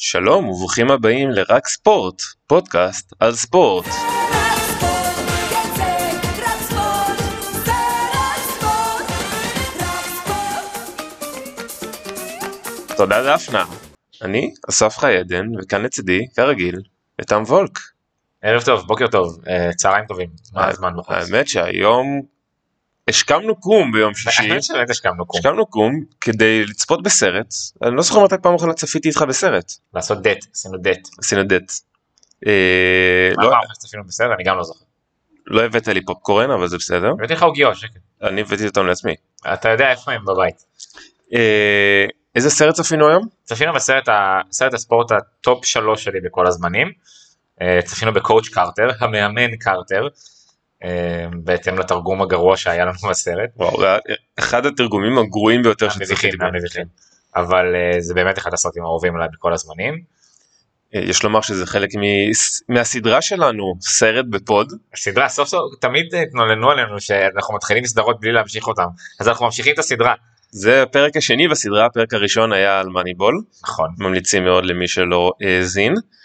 שלום וברוכים הבאים לרק ספורט, פודקאסט על ספורט. תודה דפנה. אני אסף חי עדן וכאן לצידי, כרגיל, יתם וולק. ערב טוב, בוקר טוב, אה, צהריים טובים, מה הזמן בחוץ? האמת שהיום השכמנו קום ביום שישי, השכמנו קום, השכמנו קום כדי לצפות בסרט, אני לא זוכר מתי פעם אחרונה צפיתי איתך בסרט, לעשות דייט, עשינו דייט, עשינו דייט. אה, מה לא- פעם אחת שצפינו בסרט? אני גם לא זוכר, לא הבאת לי פופקורן אבל זה בסדר, הבאתי לך עוגיות, שקט, אני הבאתי אותם לעצמי. אתה יודע איפה הם בבית. אה, איזה סרט צפינו היום? צפינו בסרט סרט הספורט ה top שלוש שלי בכל הזמנים, אה, צפינו ב Coach Carter, המאמן קרטר, בהתאם לתרגום הגרוע שהיה לנו בסרט, וואו, זה היה אחד התרגומים הגרועים ביותר. המביכים, אבל אה, זה באמת אחד הסרטים האהובים עליי בכל הזמנים. אה, יש לומר שזה חלק מהסדרה שלנו, סרט בפוד. הסדרה סוף סוף תמיד התנולנו עלינו שאנחנו מתחילים סדרות בלי להמשיך אותם אז אנחנו ממשיכים את הסדרה זה הפרק השני בסדרה, הפרק הראשון היה על מאניבול, נכון ממליצים מאוד למי שלא האזין. אה,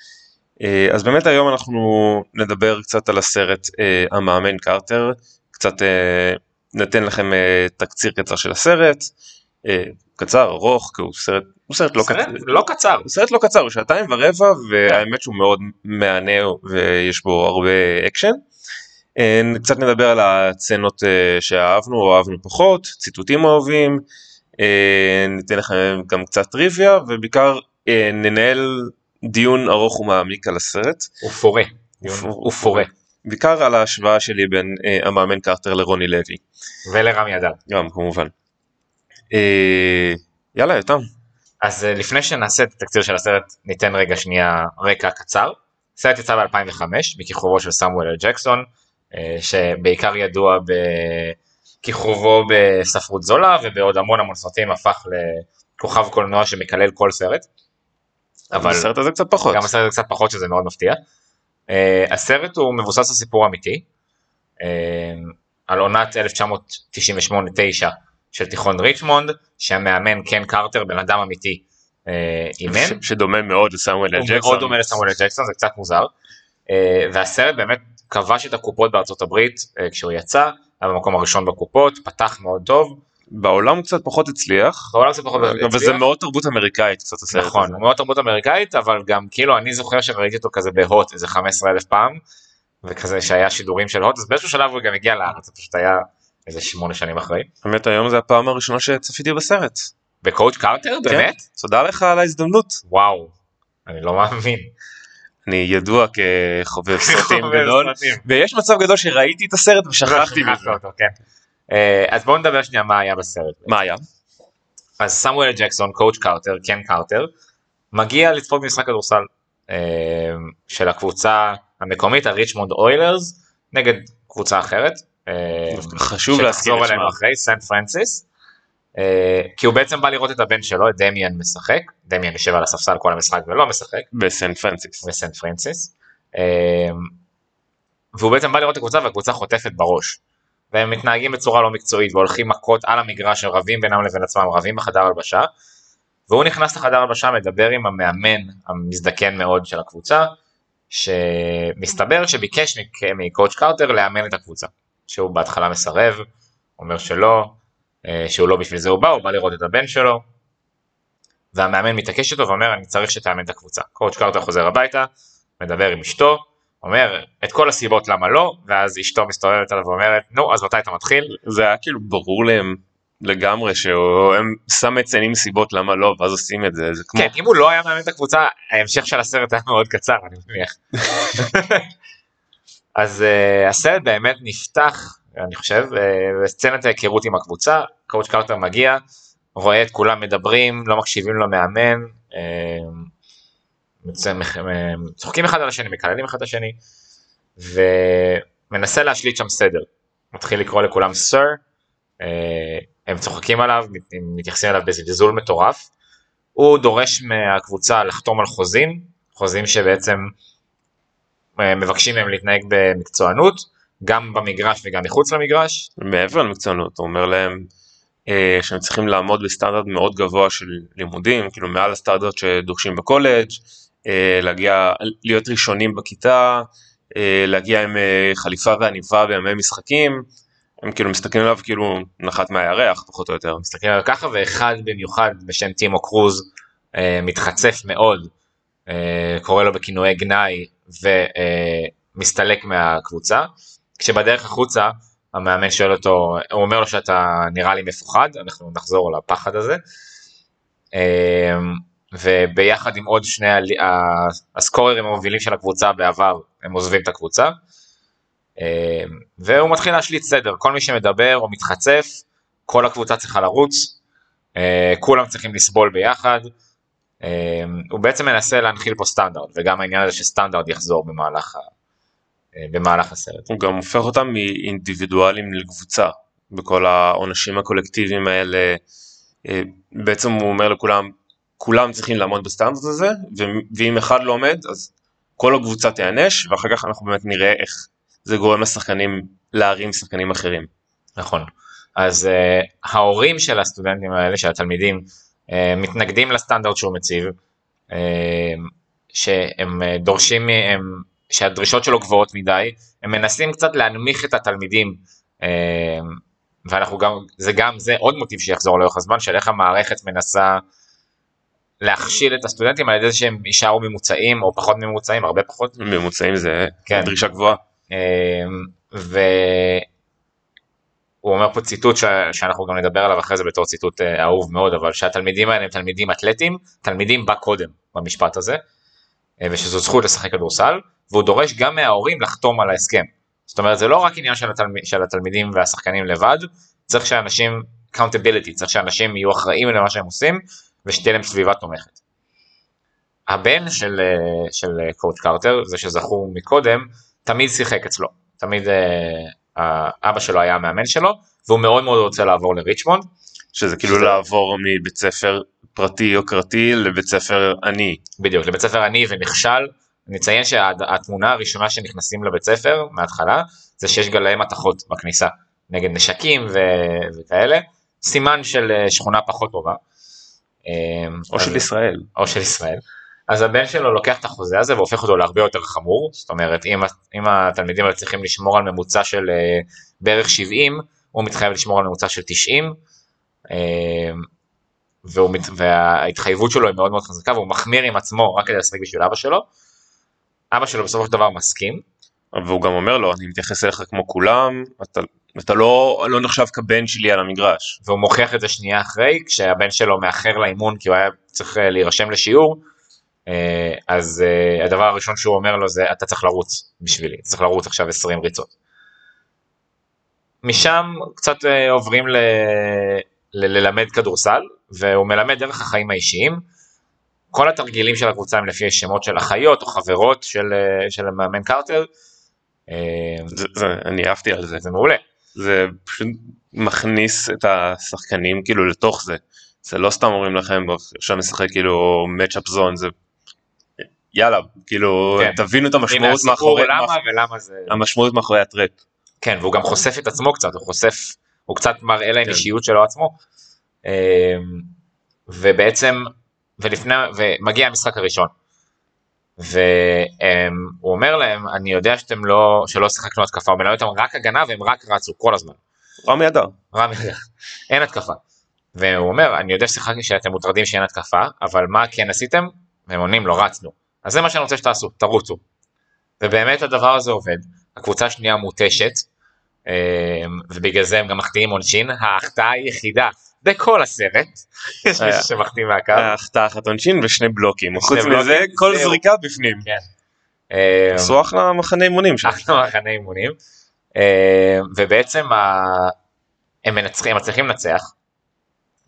אז באמת היום אנחנו נדבר קצת על הסרט אה, המאמן קרטר, קצת אה, ניתן לכם אה, תקציר קצר של הסרט, אה, קצר, ארוך, כי הוא סרט, הוא סרט לא סרט קצר. לא קצר. הוא סרט לא קצר, הוא שעתיים ורבע, והאמת שהוא מאוד מהנה ויש בו הרבה אקשן. אה, קצת נדבר על הסצנות אה, שאהבנו או אהבנו פחות, ציטוטים אהובים, אה, ניתן לכם גם קצת טריוויה, ובעיקר אה, ננהל דיון ארוך ומעמיק על הסרט, הוא פורה הוא- פורה בעיקר על ההשוואה שלי בין אה, המאמן קרטר לרוני לוי, ולרמי אדר גם כמובן. אה, יאללה יותם. אז אה, לפני שנעשה את התקציר של הסרט ניתן רגע שנייה רקע קצר. הסרט יצא ב-2005 בכיכובו של סמואל אל ג'קסון אה, שבעיקר ידוע בכיכובו בספרות זולה ובעוד המון המון סרטים הפך לכוכב קולנוע שמקלל כל סרט. אבל הסרט הזה קצת פחות. גם הסרט הזה קצת פחות שזה מאוד מפתיע. Uh, הסרט הוא מבוסס על סיפור אמיתי, uh, על עונת 1998-9 של תיכון ריצ'מונד, שהמאמן קן קרטר, בן אדם אמיתי, uh, אימן. ש- שדומה מאוד לסמואל אל הוא ג'קסון. מאוד דומה לסמואל אל ג'קסון, זה קצת מוזר. Uh, והסרט באמת כבש את הקופות בארצות הברית uh, כשהוא יצא, היה במקום הראשון בקופות, פתח מאוד טוב. בעולם קצת פחות הצליח, בעולם זה פחות וזה הצליח. מאוד תרבות אמריקאית קצת הסרט נכון, הזה. הוא מאוד תרבות אמריקאית, אבל גם כאילו אני זוכר שראיתי אותו כזה בהוט איזה 15 אלף פעם, וכזה שהיה שידורים של הוט, אז באיזשהו שלב הוא גם הגיע לארץ, זה פשוט היה איזה שמונה שנים אחרי. באמת היום זה הפעם הראשונה שצפיתי בסרט. בקואוצ' באמת? כן, תודה לך על ההזדמנות. וואו, אני לא מאמין. אני ידוע כחובב סרטים גדול. ויש מצב גדול שראיתי את הסרט ושכחתי שכחת מזה. אה, אז בואו נדבר שנייה מה היה בסרט. מה היה? אז סמואל ג'קסון, קואוצ' קרטר, קן קרטר, מגיע לצפות במשחק כדורסל אה, של הקבוצה המקומית, ה Richmond Oilers, נגד קבוצה אחרת. אה, חשוב להזכיר את שמה. אחרי, סן פרנסיס. כי הוא בעצם בא לראות את הבן שלו, את דמיאן משחק, דמיאן יושב על הספסל כל המשחק ולא משחק, בסן פרנסיס. בסן פרנסיס. והוא בעצם בא לראות את הקבוצה והקבוצה חוטפת בראש. והם מתנהגים בצורה לא מקצועית והולכים מכות על המגרש, רבים בינם לבין עצמם, רבים בחדר הלבשה. והוא נכנס לחדר הלבשה, מדבר עם המאמן המזדקן מאוד של הקבוצה, שמסתבר שביקש מק- מקואוצ' קרטר לאמן את הקבוצה. שהוא בהתחלה מסרב, אומר שלא, אה, שהוא לא בשביל זה הוא בא, הוא בא לראות את הבן שלו. והמאמן מתעקש איתו ואומר אני צריך שתאמן את הקבוצה. קואוצ' קרטר חוזר הביתה, מדבר עם אשתו, אומר את כל הסיבות למה לא, ואז אשתו מסתובבת עליו ואומרת נו אז מתי אתה מתחיל? זה היה כאילו ברור להם לגמרי שהם סתם מציינים סיבות למה לא, ואז עושים את זה, זה כמו... כן, אם הוא לא היה מאמן את הקבוצה, ההמשך של הסרט היה מאוד קצר, אני מניח. אז uh, הסרט באמת נפתח, אני חושב, uh, בסצנת ההיכרות עם הקבוצה, קואוצ' קרטר מגיע, רואה את כולם מדברים, לא מקשיבים למאמן, uh, צוחקים אחד על השני, מקללים אחד את השני, ומנסה להשליט שם סדר. מתחיל לקרוא לכולם סר, הם צוחקים עליו, מת- מתייחסים אליו בזלזול מטורף. הוא דורש מהקבוצה לחתום על חוזים, חוזים שבעצם אה, מבקשים מהם להתנהג במקצוענות, גם במגרש וגם מחוץ למגרש. מעבר למקצוענות, הוא אומר להם, אה, שהם צריכים לעמוד בסטנדרט מאוד גבוה של לימודים, כאילו מעל הסטנדרט שדורשים בקולג', אה, להגיע, להיות ראשונים בכיתה, אה, להגיע עם אה, חליפה ועניבה בימי משחקים, הם כאילו מסתכלים עליו כאילו נחת מהירח פחות או יותר. מסתכלים עליו ככה, ואחד במיוחד בשם טימו קרוז אה, מתחצף מאוד, אה, קורא לו בכינויי גנאי ומסתלק מהקבוצה, כשבדרך החוצה המאמן שואל אותו, הוא אומר לו שאתה נראה לי מפוחד, אנחנו נחזור לפחד הזה. וביחד עם עוד שני הסקוררים המובילים של הקבוצה בעבר, הם עוזבים את הקבוצה. אה, והוא מתחיל להשליט סדר, כל מי שמדבר או מתחצף, כל הקבוצה צריכה לרוץ, אה, כולם צריכים לסבול ביחד. אה, הוא בעצם מנסה להנחיל פה סטנדרט, וגם העניין הזה שסטנדרט יחזור במהלך, במהלך הסרט. הוא גם הופך אותם מאינדיבידואלים לקבוצה בכל העונשים הקולקטיביים האלה. בעצם הוא אומר לכולם, כולם צריכים לעמוד בסטנדרט הזה, ואם אחד לא עומד אז כל הקבוצה תיענש, ואחר כך אנחנו באמת נראה איך זה גורם לשחקנים להרים שחקנים אחרים. נכון. אז uh, ההורים של הסטודנטים האלה, של התלמידים, uh, מתנגדים לסטנדרט שהוא מציב, uh, שהם uh, דורשים מהם, שהדרישות שלו גבוהות מדי, הם מנסים קצת להנמיך את התלמידים, uh, ואנחנו גם, זה גם, זה עוד מוטיב שיחזור לאורך הזמן, של איך המערכת מנסה להכשיל את הסטודנטים על ידי זה שהם יישארו ממוצעים, או פחות ממוצעים, הרבה פחות, ממוצעים זה כן. דרישה גבוהה. אמ, והוא אומר פה ציטוט ש... שאנחנו גם נדבר עליו אחרי זה בתור ציטוט אה, אהוב מאוד, אבל שהתלמידים האלה הם תלמידים אתלטים, תלמידים בא קודם במשפט הזה, אה, ושזו זכות לשחק כדורסל, והוא דורש גם מההורים לחתום על ההסכם. זאת אומרת זה לא רק עניין של, התלמ... של התלמידים והשחקנים לבד, צריך שאנשים, accountability, צריך שאנשים יהיו אחראים למה שהם עושים, ושתהיה להם סביבה תומכת. הבן של, אה, של אה, קואוצ' קרטר, זה שזכור מקודם, תמיד שיחק אצלו. תמיד אה, אבא שלו היה המאמן שלו, והוא מאוד מאוד רוצה לעבור לריצ'מונד. שזה כאילו שזה- לעבור מבית ספר פרטי יוקרתי לבית ספר עני. בדיוק, לבית ספר עני ונכשל. נציין שהתמונה הראשונה שנכנסים לבית ספר, מההתחלה, זה שיש גלאי מתכות בכניסה, נגד נשקים ו- וכאלה. סימן של אה, שכונה פחות טובה. אה, או של ישראל. או של ישראל. אז הבן שלו לוקח את החוזה הזה והופך אותו להרבה יותר חמור, זאת אומרת אם, אם התלמידים האלה צריכים לשמור על ממוצע של אה, בערך 70, הוא מתחייב לשמור על ממוצע של 90, אה, והוא, מת- וההתחייבות שלו היא מאוד מאוד חזקה והוא מחמיר עם עצמו רק כדי לשחק בשביל אבא שלו. אבא שלו בסופו של דבר מסכים, והוא גם אומר לו אני מתייחס אליך כמו כולם אתה, אתה לא, לא נחשב כבן שלי על המגרש. והוא מוכיח את זה שנייה אחרי, כשהבן שלו מאחר לאימון כי הוא היה צריך אה, להירשם לשיעור, אה, אז אה, הדבר הראשון שהוא אומר לו זה אתה צריך לרוץ בשבילי, אתה צריך לרוץ עכשיו 20 ריצות. משם קצת עוברים ל... ל- ללמד כדורסל, והוא מלמד דרך החיים האישיים. כל התרגילים של הקבוצה הם לפי שמות של אחיות או חברות של, של המאמן קרטר, זה, זה, אני אהבתי על זה. זה מעולה. זה פשוט מכניס את השחקנים כאילו לתוך זה. זה לא סתם אומרים לכם "בוא, עכשיו נשחק כאילו matchup zone זה יאללה כאילו כן. תבינו את המשמעות מאחורי למה ולמה זה... המשמעות מאחורי הטראפ. כן, והוא גם חושף את עצמו קצת, הוא חושף, הוא קצת מראה להם כן. אישיות שלו עצמו. אמ, ובעצם, ולפני, ומגיע המשחק הראשון. והוא אומר להם, אני יודע שאתם לא, שלא שיחקנו התקפה, הוא מלמד אותם רק הגנה והם רק רצו כל הזמן. רמי אדר. רע מלך, אין התקפה. והוא אומר, אני יודע ששיחקתי שאתם מוטרדים שאין התקפה, אבל מה כן עשיתם? והם עונים, לא רצנו. אז זה מה שאני רוצה שתעשו, תרוצו. ובאמת הדבר הזה עובד, הקבוצה השנייה מותשת, אה, ובגלל זה הם גם מחטיאים עונשין, ההחטאה היחידה בכל הסרט, יש. מישהו שמחטיא מהקו. החטאה אחת עונשין ושני בלוקים. חוץ מזה כל. זריקה בפנים. אה, עשו אחלה מחנה אימונים שם. אחלה מחנה אימונים. אה, ובעצם הם מנצחים, מצליחים לנצח.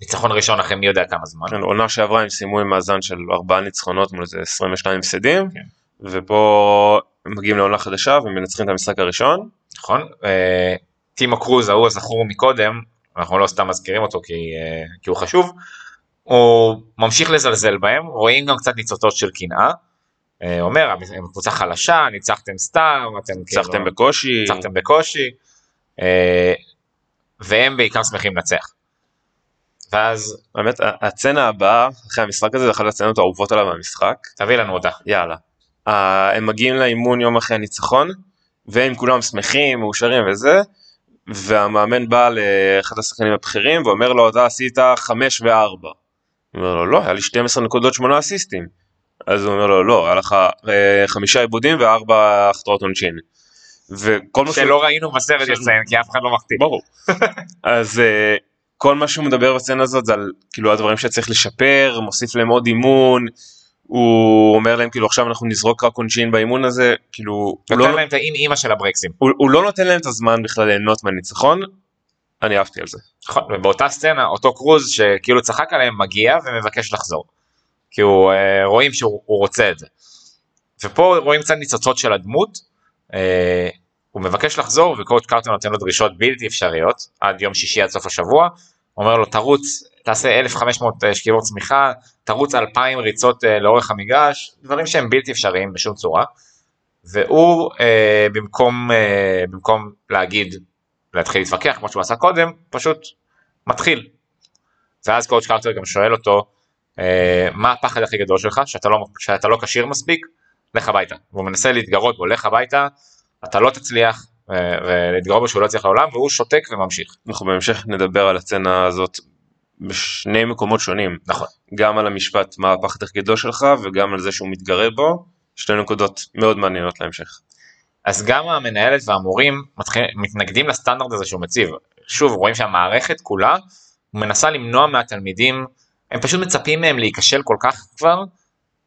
ניצחון ראשון אחרי מי יודע כמה זמן. כן, עונה שעברה הם סיימו עם מאזן של ארבעה ניצחונות מול איזה 22 הפסדים. כן. ופה הם מגיעים לעונה חדשה ומנצחים את המשחק הראשון. נכון? אה, טימו קרוז ההוא הזכור מקודם, אנחנו לא סתם מזכירים אותו כי, אה, כי הוא חשוב, הוא ממשיך לזלזל בהם, רואים גם קצת ניצוצות של קנאה. אה, אומר, הם קבוצה חלשה, ניצחתם סתם, אתם ניצחתם כאילו- בקושי. ניצחתם בקושי, אה, והם בעיקר שמחים לנצח. ואז האמת, הצצנה הבאה אחרי המשחק הזה זה אחת הצצנות האהובות עליו מהמשחק. תביא לנו אותה. יאללה. הם מגיעים לאימון יום אחרי הניצחון, והם כולם שמחים, מאושרים וזה, והמאמן בא לאחד השחקנים הבכירים ואומר לו, אתה עשית 5 ו-4. הוא אומר לו, לא, היה לי 12 נקודות 8 אסיסטים. אז הוא אומר לו, לא, היה לך uh, חמישה עיבודים וארבע החטאות עונשין. וכל מה. שלא ראינו בסרט יציין כי אף אחד לא מחטיא. ברור. אז uh, כל מה שהוא מדבר בסצנה הזאת זה על כאילו הדברים שצריך לשפר, מוסיף להם עוד אימון, הוא אומר להם כאילו עכשיו אנחנו נזרוק רק עונשין באימון הזה, כאילו הוא נותן לא, להם את האם אימא של הברקסים. הוא, הוא לא נותן להם את הזמן בכלל ליהנות מהניצחון, אני אהבתי על זה. נכון, ובאותה סצנה אותו קרוז שכאילו צחק עליהם מגיע ומבקש לחזור. כי הוא אה, רואים שהוא הוא רוצה את זה. ופה רואים קצת ניצוצות של הדמות. אה, הוא מבקש לחזור וקואוצ' קרטון נותן לו דרישות בלתי אפשריות עד יום שישי עד סוף השבוע. אומר לו תרוץ תעשה 1500 שכיבות צמיחה תרוץ 2000 ריצות אה, לאורך המגרש דברים שהם בלתי אפשריים בשום צורה. והוא אה, במקום אה, במקום להגיד להתחיל להתווכח כמו שהוא עשה קודם פשוט מתחיל. ואז קואוצ' קרטר גם שואל אותו אה, מה הפחד הכי גדול שלך שאתה לא שאתה לא כשיר מספיק לך הביתה והוא מנסה להתגרות בו לך הביתה אתה לא תצליח אה, ולהתגרות בו שהוא לא יצליח לעולם והוא שותק וממשיך אנחנו בהמשך נדבר על הצצנה הזאת בשני מקומות שונים, נכון. גם על המשפט מה הפחד הכי גדול שלך וגם על זה שהוא מתגרה בו, שתי נקודות מאוד מעניינות להמשך. אז גם המנהלת והמורים מתנגדים לסטנדרט הזה שהוא מציב. שוב רואים שהמערכת כולה מנסה למנוע מהתלמידים הם פשוט מצפים מהם להיכשל כל כך כבר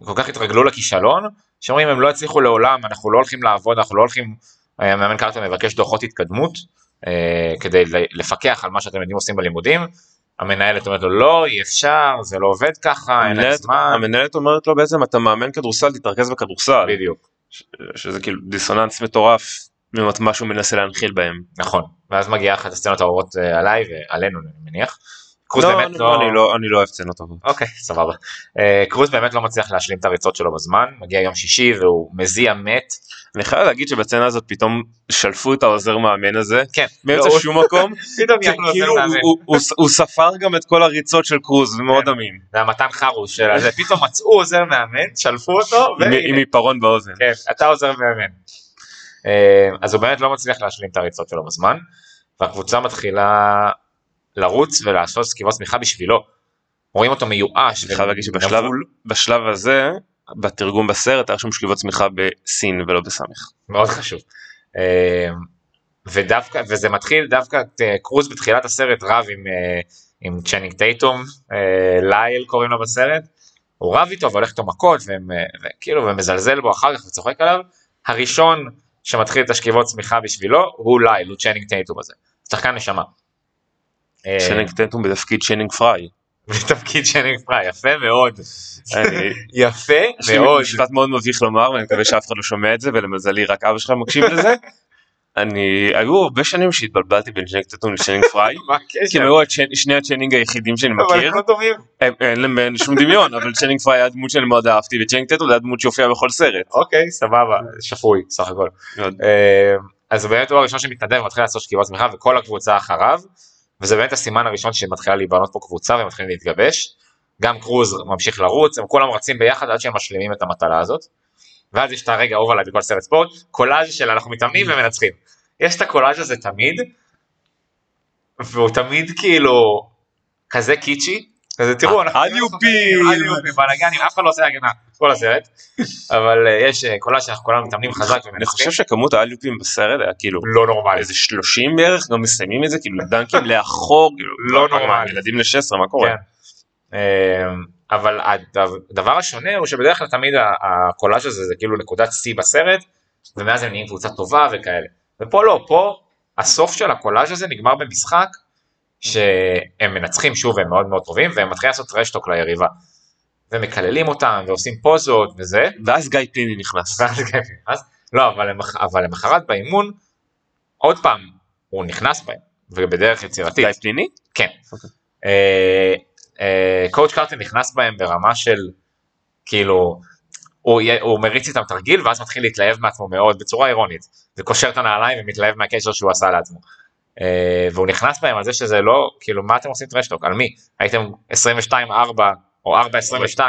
כל כך התרגלו לכישלון שאומרים הם לא יצליחו לעולם אנחנו לא הולכים לעבוד אנחנו לא הולכים אה, המאמן קרטר מבקש דוחות התקדמות אה, כדי לפקח על מה שהתלמידים עושים בלימודים המנהלת אומרת לו לא אי אפשר זה לא עובד ככה אין להם זמן המנהלת אומרת לו בעצם אתה מאמן כדורסל תתרכז בכדורסל, בדיוק שזה כאילו דיסוננס מטורף לעומת מה שהוא מנסה להנחיל בהם. נכון ואז מגיעה אחת הסצנות האהובות אה, עליי ועלינו אני מניח. קרוז לא, באמת לא, אני לא, אני לא אוהב סצנות טובות. אוקיי סבבה. אה, קרוז באמת לא מצליח להשלים את הריצות שלו בזמן מגיע יום שישי והוא מזיע מת. אני חייב להגיד שבסצנה הזאת פתאום שלפו את העוזר מאמן הזה כן. באמצע לא, שום מקום, פתאום יכלו כאילו הוא- מאמן. הוא- הוא- הוא ספר גם את כל הריצות של קרוז, זה מאוד כן. אמין, זה המתן חרוש של הזה פתאום מצאו עוזר מאמן שלפו אותו עם- והנה, עם עיפרון באוזן. כן אתה עוזר מאמן. אה, אז הוא באמת לא מצליח להשלים את הריצות שלו בזמן והקבוצה מתחילה לרוץ ולעשות שכיבות סמיכה בשבילו. רואים אותו מיואש. אני חייב להגיד שבשלב. בשלב הזה, בתרגום בסרט, היה שם שכיבות שמיכה בשין ולא בסמך. מאוד חשוב. אה, ודווקא, וזה מתחיל דווקא, אה, קרוז בתחילת הסרט רב עם, אה, עם צ'נינג טייטום, לייל קוראים לו בסרט, הוא רב איתו והולך איתו מכות, והם, וכאילו, ומזלזל בו אחר כך וצוחק עליו, הראשון שמתחיל את השכיבות סמיכה בשבילו הוא לייל, הוא צ'נינג טייטום הזה, שחקן נשמה. אה, שנינג טנטום בתפקיד צ'אנינג פריי. בתפקיד צ'נינג פריי, יפה מאוד, יפה יש לי מאוד, משפט מאוד מביך לומר ואני מקווה שאף אחד לא שומע את זה ולמזלי רק אבא שלך מקשיב לזה. אני היו הרבה שנים שהתבלבלתי בין צ'אנינג טייטום לצ'אנינג פריי. מה כי הקשר? הם היו שני הצ'נינג היחידים שאני אבל מכיר. הם לא אין להם שום דמיון אבל צ'נינג פריי היה דמות שאני מאוד אהבתי וצ'אנינג טייטום היה דמות שהופיעה בכל סרט. אוקיי, סבבה, שפוי, סך הכל. מאוד. אה, אז באמת הוא הראשון שמתנדב ומתחיל לעשות שכיבות צמיחה וכל הקבוצה אחריו וזה באמת הסימן הראשון שמתחילה להיבנות פה קבוצה ומתחילים להתגבש. גם קרוז ממשיך לרוץ הם כולם רצים ביחד עד שהם משלימים את המטלה הזאת. ואז יש את הרגע האהוב עליי בכל סרט ספורט קולאז' של אנחנו מתאמנים ומנצחים. יש את הקולאז' הזה תמיד והוא תמיד כאילו כזה קיצ'י. כזה תראו אנחנו אליופים. בלאגנים אף אחד לא עושה הגנה כל הסרט אבל אה, יש אה, קולאז' שאנחנו כולנו מתאמנים חזק אני. חושב שכמות האליופים בסרט היה כאילו לא נורמלי. איזה 30 בערך גם מסיימים את זה כאילו דנקים לאחור כאילו, לא נורמלי. ילדים ל-16 מה קורה? כן. אמ, אבל הדבר- השונה הוא שבדרך כלל תמיד ה- הקולאז' הזה זה כאילו נקודת שיא בסרט ומאז הם נהיים קבוצה טובה וכאלה ופה לא פה הסוף של הקולאז' הזה נגמר במשחק שהם מנצחים שוב הם מאוד מאוד טובים והם מתחילים לעשות רשטוק ליריבה ומקללים אותם ועושים פוזות וזה ואז גיא פליני נכנס. ואז גיא נכנס לא אבל למח- אבל למחרת באימון עוד פעם הוא נכנס בהם ובדרך יצירתית גיא פליני? כן. אוקיי. אה, אה, קואוצ' קרטר נכנס בהם ברמה של כאילו הוא, הוא מריץ איתם תרגיל ואז מתחיל להתלהב מעצמו מאוד בצורה אירונית וקושר את הנעליים ומתלהב מהקשר שהוא עשה לעצמו. אה, והוא נכנס בהם על זה שזה לא, כאילו מה אתם עושים טרשטוק, על מי? הייתם 22-4 או 4-22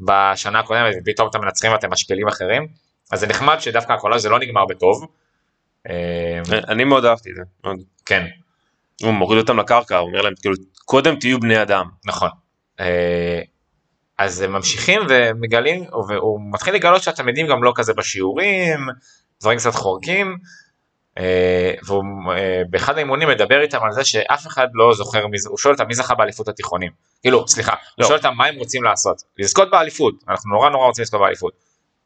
בשנה הקודמת ופתאום אתם מנצחים ואתם משפילים אחרים, אז זה נחמד שדווקא הקולאז' זה לא נגמר בטוב. אה, אני מאוד אהבתי את זה. כן, הוא מוריד אותם לקרקע, הוא אומר להם כאילו קודם תהיו בני אדם. נכון. אה, אז הם ממשיכים ומגלים, והוא מתחיל לגלות שהתלמידים גם לא כזה בשיעורים, דברים קצת חורקים, אה, והוא אה, באחד האימונים מדבר איתם על זה שאף אחד לא זוכר, הוא שואל אותם מי זכה באליפות התיכונים. כאילו, סליחה, הוא לא. שואל אותם מה הם רוצים לעשות. לזכות באליפות, אנחנו נורא נורא רוצים לזכות באליפות.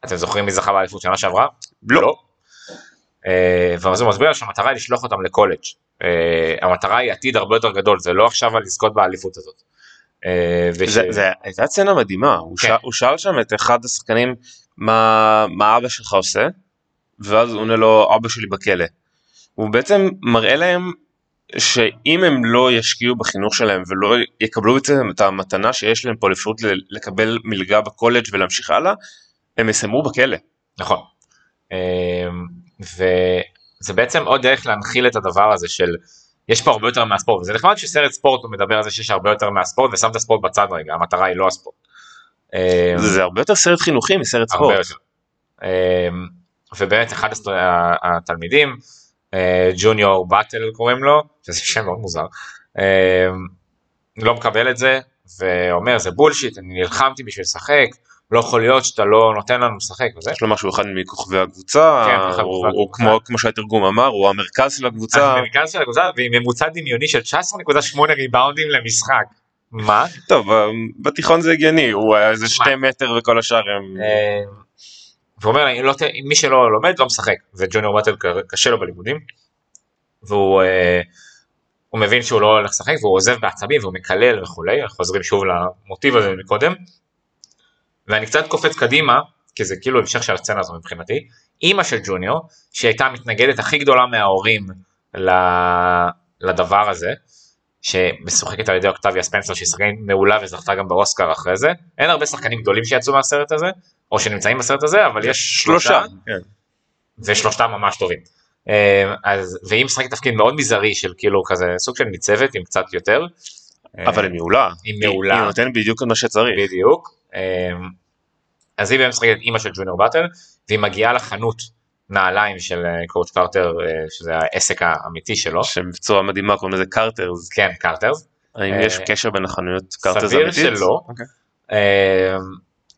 אתם זוכרים מי זכה באליפות שנה שעברה? לא. אה, ואז הוא מסביר שהמטרה היא לשלוח אותם לקולג'. אה, המטרה היא עתיד הרבה יותר גדול, זה לא עכשיו לזכות באליפות הזאת. אה, זה, הייתה סצנה מדהימה, הוא, כן. שאל, הוא שאל שם את אחד השחקנים מה אבא שלך עושה, ואז הוא עונה לו אבא שלי בכלא. הוא בעצם מראה להם שאם הם לא ישקיעו בחינוך שלהם ולא יקבלו בעצם את המתנה שיש להם פה לאפשרות לקבל מלגה בקולג' ולהמשיך הלאה, הם יסיימו בכלא. נכון. אמ, וזה בעצם עוד דרך להנחיל את הדבר הזה של יש פה הרבה יותר מהספורט וזה נחמד שסרט ספורט הוא מדבר על זה שיש הרבה יותר מהספורט ושם את הספורט בצד רגע המטרה היא לא הספורט. אמ, זה, הרבה יותר סרט חינוכי מסרט ספורט. יותר. אמ, ובאמת אחד התלמידים ג'וניור באטל קוראים לו שזה שם מאוד מוזר אמ, לא מקבל את זה ואומר זה בולשיט אני נלחמתי בשביל לשחק לא יכול להיות שאתה לא נותן לנו לשחק וזה. יש לו משהו אחד מכוכבי הקבוצה, כן, הוא הקבוצה. כמו, כמו שהתרגום אמר, הוא המרכז של הקבוצה. המרכז של הקבוצה ועם ממוצע דמיוני של 19.8 ריבאונדים למשחק. מה? טוב, בתיכון זה הגיוני, הוא היה איזה שתי מטר וכל השאר הם... אה, והוא אומר "אם לא מי שלא לומד לא משחק וג'וניור באטל קשה לו בלימודים. והוא אה, הוא מבין שהוא לא הולך לשחק והוא עוזב בעצבים והוא מקלל וכולי חוזרים שוב למוטיב הזה מקודם. ואני קצת קופץ קדימה כי זה כאילו המשך של הסצנה הזו מבחינתי. אימא של ג'וניור שהיא הייתה המתנגדת הכי גדולה מההורים לדבר הזה. שמשוחקת על ידי אוקטביה ספנסר שהיא שחקנית מעולה וזכתה גם באוסקר אחרי זה. אין הרבה שחקנים גדולים שיצאו מהסרט הזה או שנמצאים בסרט הזה אבל יש שלושה. ושלושתם ממש טובים. אה, אז והיא משחקת תפקיד מאוד מזערי של כאילו כזה סוג של ניצבת עם קצת יותר. אבל היא מעולה. היא מעולה. היא נותנת בדיוק את מה שצריך. בדיוק. אה, אז היא באמת משחקת אימא של ג'וניור באטל והיא מגיעה לחנות נעליים של אה, קורץ' קרטר אה, שזה העסק האמיתי שלו. שמקצוע מדהימה קוראים לזה קרטרס. כן קרטרס. האם אה, יש קשר בין החנויות קרטרס סביר אמיתית? שלא. אוקיי.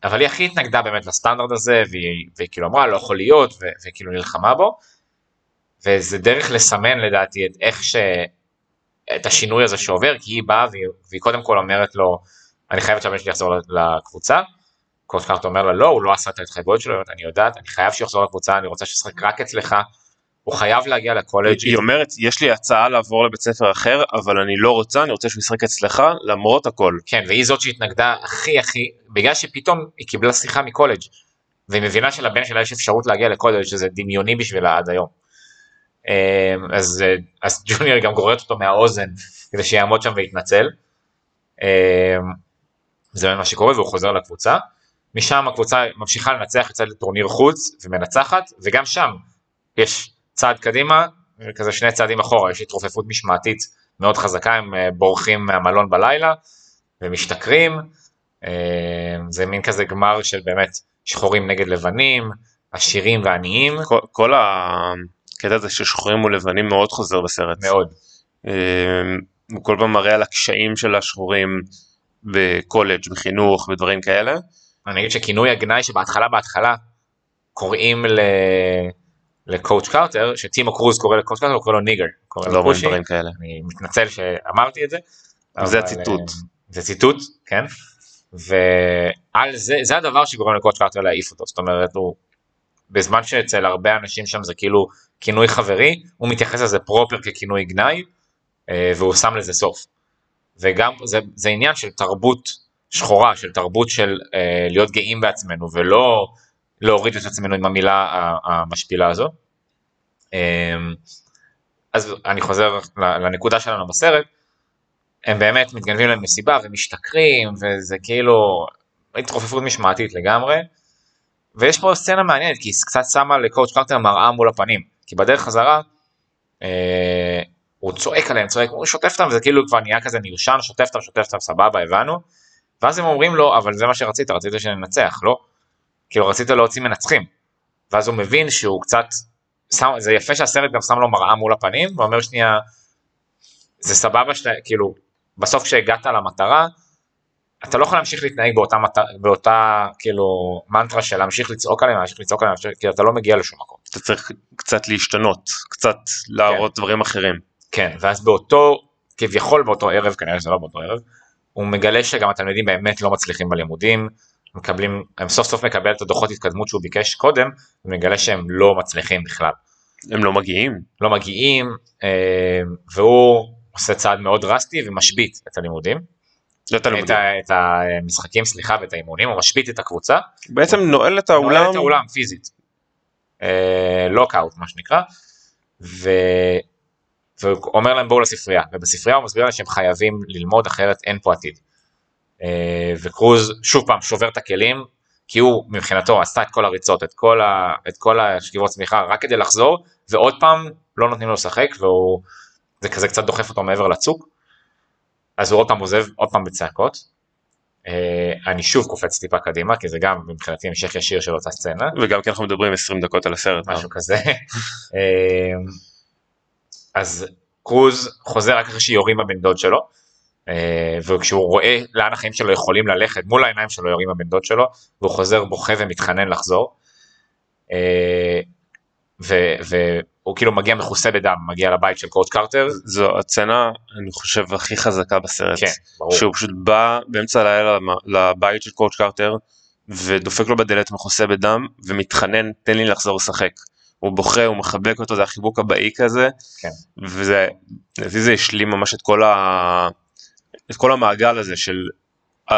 אבל היא הכי התנגדה באמת לסטנדרט הזה והיא, והיא כאילו אמרה לא יכול להיות ו- וכאילו נלחמה בו. וזה דרך לסמן לדעתי את איך ש... את השינוי הזה שעובר כי היא באה והיא, והיא קודם כל אומרת לו אני חייבת שהבן שלי יחזור לקבוצה. קורט קארט אומר לה לא הוא לא עשה את ההתחייבויות שלו אני יודעת אני חייב שיחזור לקבוצה אני רוצה שישחק רק אצלך. הוא חייב להגיע לקולג' היא אומרת יש לי הצעה לעבור לבית ספר אחר אבל אני לא רוצה אני רוצה שהוא ישחק אצלך למרות הכל. כן, והיא זאת שהתנגדה הכי הכי, בגלל שפתאום היא קיבלה שיחה מקולג' והיא מבינה שלבן שלה יש אפשרות להגיע לקולג' שזה דמיוני בשבילה עד היום. אמ, אז, אה, אז ג'וניור גם גוררת אותו מהאוזן כדי שיעמוד שם ויתנצל. אמ, זה מה שקורה והוא חוזר לקבוצה. משם הקבוצה ממשיכה לנצח יוצאת לטורניר חוץ ומנצחת וגם שם יש צעד קדימה כזה שני צעדים אחורה יש התרופפות משמעתית מאוד חזקה הם אה, בורחים מהמלון בלילה ומשתכרים. אה, זה מין כזה גמר של באמת שחורים נגד לבנים, עשירים ועניים, כל, כל הקטע הזה של שחורים מול לבנים מאוד חוזר בסרט. מאוד. אה, הוא כל פעם מראה על הקשיים של השחורים בקולג', בחינוך, בדברים כאלה. אני אגיד שכינוי הגנאי שבהתחלה בהתחלה קוראים ל... ל coach קרטר, שטימו קרוז קורא ל coach קרטר, הוא קורא לו nigger. קורא לא אומרים פושי. דברים כאלה. אני מתנצל שאמרתי את זה. זה הציטוט. אה, זה ציטוט, כן. ועל זה, זה הדבר שגורם ל coach קרטר להעיף אותו, זאת אומרת הוא, בזמן שאצל הרבה אנשים שם זה כאילו כינוי חברי, הוא מתייחס לזה פרופר ככינוי גנאי, אה, והוא שם לזה סוף. וגם זה, זה עניין של תרבות שחורה, של תרבות של אה, להיות גאים בעצמנו, ולא להוריד את עצמנו עם המילה המשפילה הזו. אה, אז אני חוזר לנקודה שלנו בסרט, הם באמת מתגנבים למסיבה ומשתכרים וזה כאילו התרופפות משמעתית לגמרי. ויש פה סצנה מעניינת כי היא קצת שמה לקואוצ' קרטר מראה מול הפנים כי בדרך חזרה אה, הוא צועק עליהם, צועק, הוא שוטף אותם, וזה כאילו כבר נהיה כזה מיושן, שוטף אותם, שוטף אותם, סבבה, הבנו. ואז הם אומרים לו, אבל זה מה שרצית, רצית שננצח, לא? כאילו רצית להוציא מנצחים. ואז הוא מבין שהוא קצת, שם, זה יפה שהסרט גם שם לו מראה מול הפנים, ואומר שנייה, זה סבבה שאתה, כאילו, בסוף כשהגעת למטרה, אתה לא יכול להמשיך להתנהג באותה, מט... באותה כאילו מנטרה של להמשיך לצעוק עליהם, להמשיך לצעוק עליהם, להמשיך- כי אתה לא מגיע לשום מקום. אתה צריך קצת להשתנות, קצת להראות דברים אחרים. כן, ואז באותו, כביכול באותו ערב, כנראה שזה לא באותו ערב, הוא מגלה שגם התלמידים באמת לא מצליחים בלימודים, מקבלים, הם סוף סוף מקבל את הדוחות התקדמות שהוא ביקש קודם, ומגלה שהם לא מצליחים בכלל. הם לא מגיעים. לא מגיעים, אה, והוא עושה צעד מאוד דרסטי ומשבית את הלימודים, לא את הלימודים. את המשחקים, סליחה, ואת האימונים, הוא משבית את הקבוצה, בעצם נועל את נועל האולם. את האולם פיזית, אה, לוקאוט מה שנקרא. והוא אומר להם בואו לספרייה, ובספרייה הוא מסביר להם שהם חייבים ללמוד אחרת אין פה עתיד. אה, וקרוז שוב פעם שובר את הכלים, כי הוא מבחינתו עשה את כל הריצות, את כל, ה... את כל השכיבות צמיחה רק כדי לחזור, ועוד פעם לא נותנים לו לשחק, והוא, זה כזה קצת דוחף אותו מעבר לצוק, אז הוא עוד פעם עוזב עוד פעם בצעקות. אה, אני שוב קופץ טיפה קדימה, כי זה גם מבחינתי המשך ישיר של אותה סצנה. וגם כי אנחנו מדברים 20 דקות על הסרט. משהו כזה. אז קרוז חוזר רק אחרי שיורים בבן דוד שלו, אה, וכשהוא רואה לאן החיים שלו יכולים ללכת, מול העיניים שלו יורים בבן דוד שלו, והוא חוזר בוכה ומתחנן לחזור. אה, ו- והוא כאילו מגיע מכוסה בדם, מגיע לבית של קורט קרטר, זו הצצנה, אני חושב, הכי חזקה בסרט. כן, ברור, שהוא פשוט בא באמצע הלילה לבית של קורט קרטר ודופק לו בדלת מכוסה בדם ומתחנן תן לי לחזור לשחק. הוא בוכה הוא מחבק אותו זה החיבוק הבאי כזה כן. וזה לדעתי זה השלים ממש את כל, ה... את כל המעגל הזה של uh,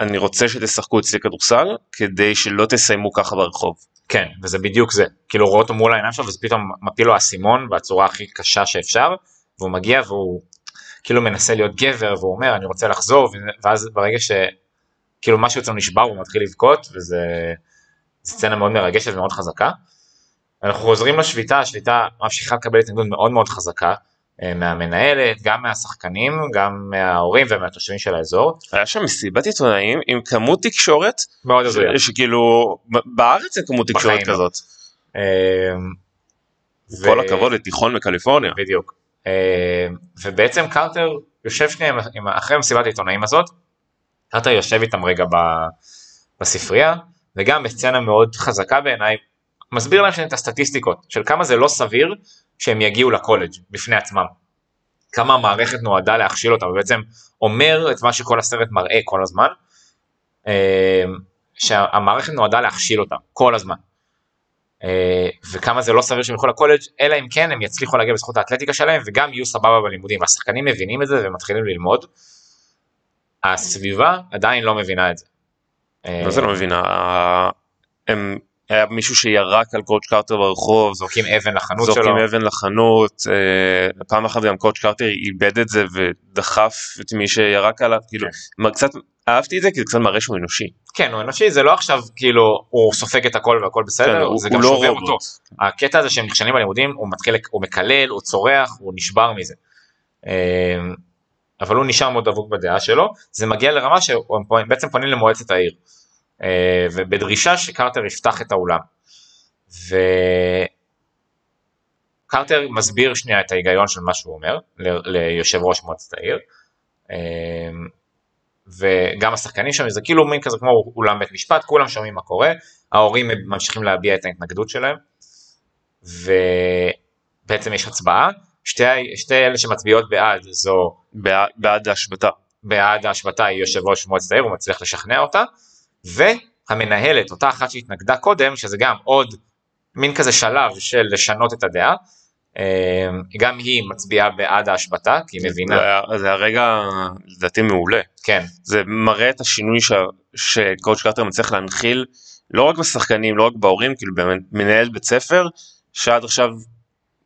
אני רוצה שתשחקו אצלי כדורסל כדי שלא תסיימו ככה ברחוב. כן, וזה בדיוק זה, כאילו רואה אותו מול העיניים שלו וזה פתאום מפיל לו האסימון בצורה הכי קשה שאפשר, והוא מגיע והוא כאילו מנסה להיות גבר והוא אומר אני רוצה לחזור ואז ברגע שכאילו משהו אצלו נשבר הוא מתחיל לבכות וזה סצנה מאוד מרגשת ומאוד חזקה. אנחנו חוזרים לשביתה, השביתה ממשיכה לקבל התנגדות מאוד מאוד חזקה אה, מהמנהלת, גם מהשחקנים, גם מההורים ומהתושבים של האזור. היה שם מסיבת עיתונאים עם כמות תקשורת מאוד הזויה. שכאילו בארץ אין כמות תקשורת בחיים לא. כזאת. אה, ו- כל הכבוד לתיכון בקליפורניה. בדיוק. אה, ובעצם קרטר יושב עם- אחרי מסיבת העיתונאים הזאת, קרטר יושב איתם רגע בספרייה, וגם בסצנה מאוד חזקה בעיניי, מסביר להם את הסטטיסטיקות של כמה זה לא סביר שהם יגיעו לקולג' בפני עצמם. כמה המערכת נועדה להכשיל אותם, ובעצם אומר את מה שכל הסרט מראה כל הזמן, אה, שהמערכת נועדה להכשיל אותם כל הזמן. אה, וכמה זה לא סביר שהם ילכו לקולג' אלא אם כן הם יצליחו להגיע בזכות האתלטיקה שלהם וגם יהיו סבבה בלימודים. השחקנים מבינים את זה ומתחילים ללמוד. הסביבה עדיין לא מבינה את זה. אה, מה זה לא מבינה? הם, היה מישהו שירק על קואוצ' קרטר ברחוב, זורקים אבן לחנות שלו. זורקים אבן לחנות, אה, פעם אחת גם קואוצ' קרטר איבד את זה ודחף את מי שירק עליו, כאילו, כן. קצת אהבתי את זה כי זה קצת מראה שהוא אנושי. כן, הוא אנושי, זה לא עכשיו כאילו הוא סופג את הכל והכל בסדר, כן, הוא- זה הוא גם לא שובר רובוט. אותו. הקטע הזה שהם נכשלים בלימודים, הוא מתחיל, הוא מקלל, הוא צורח, הוא נשבר מזה. אה, אבל הוא נשאר מאוד דבוק בדעה שלו, זה מגיע לרמה שהם פונים- בעצם פונים למועצת העיר, ובדרישה שקרטר יפתח את האולם. וקרטר מסביר שנייה את ההיגיון של מה שהוא אומר ל- ליושב ראש מועצת העיר. אה, וגם השחקנים שם זה כאילו מין כזה כמו אולם בית משפט, כולם שומעים מה קורה, ההורים ממשיכים להביע את ההתנגדות שלהם, ובעצם יש הצבעה, שתי, שתי אלה שמצביעות בעד זו בעד, בעד ההשבתה. בעד ההשבתה היא יושב ראש מועצת העיר, הוא מצליח לשכנע אותה, והמנהלת, אותה אחת שהתנגדה קודם, שזה גם עוד מין כזה שלב של לשנות את הדעה, אה, גם היא מצביעה בעד ההשבתה, כי היא מבינה, זה הרגע לדעתי מעולה. כן, זה מראה את השינוי ש... שקואוצ' קרטר מצליח להנחיל לא רק בשחקנים לא רק בהורים כאילו באמת מנהל בית ספר שעד עכשיו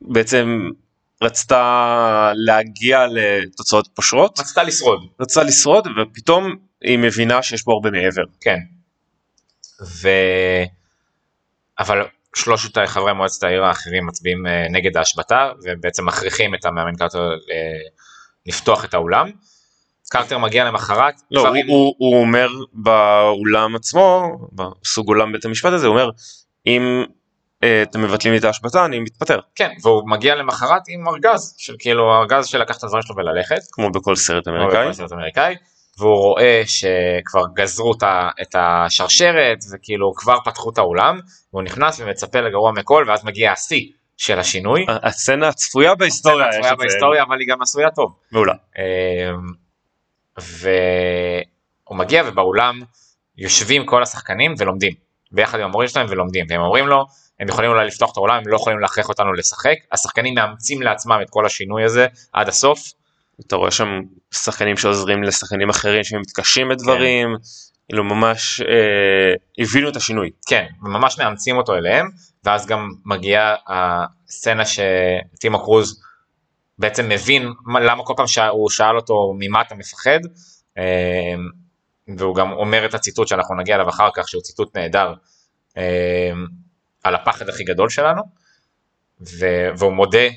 בעצם רצתה להגיע לתוצאות פושרות רצתה לשרוד. רצתה לשרוד ופתאום היא מבינה שיש פה הרבה מעבר. כן. ו... אבל שלושת חברי מועצת העיר האחרים מצביעים אה, נגד ההשבתה ובעצם מכריחים את המאמן קרטר אה, לפתוח את האולם. קרטר מגיע למחרת, לא, הוא, דברים- הוא, הוא אומר באולם עצמו, בסוג אולם בית המשפט הזה, הוא אומר, אם אה, אתם מבטלים לי את ההשבתה, אני מתפטר, כן, והוא מגיע למחרת עם ארגז, של כאילו ארגז של לקח את הדברים שלו וללכת, כמו בכל סרט כמו אמריקאי. בכל סרט אמריקאי, והוא רואה שכבר גזרו את השרשרת וכאילו כבר פתחו את האולם, והוא נכנס ומצפה לגרוע מכל ואז מגיע השיא של השינוי. הסצנה הצפויה בהיסטוריה, יש הצפויה. בהיסטוריה אבל היא גם עשויה טוב. מעולה. אמ, והוא מגיע ובאולם יושבים כל השחקנים ולומדים ביחד עם המורים שלהם ולומדים והם אומרים לו הם יכולים אולי לפתוח את העולם הם לא יכולים להכריח אותנו לשחק השחקנים מאמצים לעצמם את כל השינוי הזה עד הסוף אתה רואה שם שחקנים שעוזרים לשחקנים אחרים שמתקשים בדברים, כאילו ממש אה, הבינו את השינוי. כן ממש מאמצים אותו אליהם ואז גם מגיעה הסצנה שטימו קרוז בעצם מבין מה- למה כל פעם שהוא שאל אותו ממה אתה מפחד אמ, והוא גם אומר את הציטוט שאנחנו נגיע אליו אחר כך שהוא ציטוט נהדר אמ, על הפחד הכי גדול שלנו ו- והוא מודה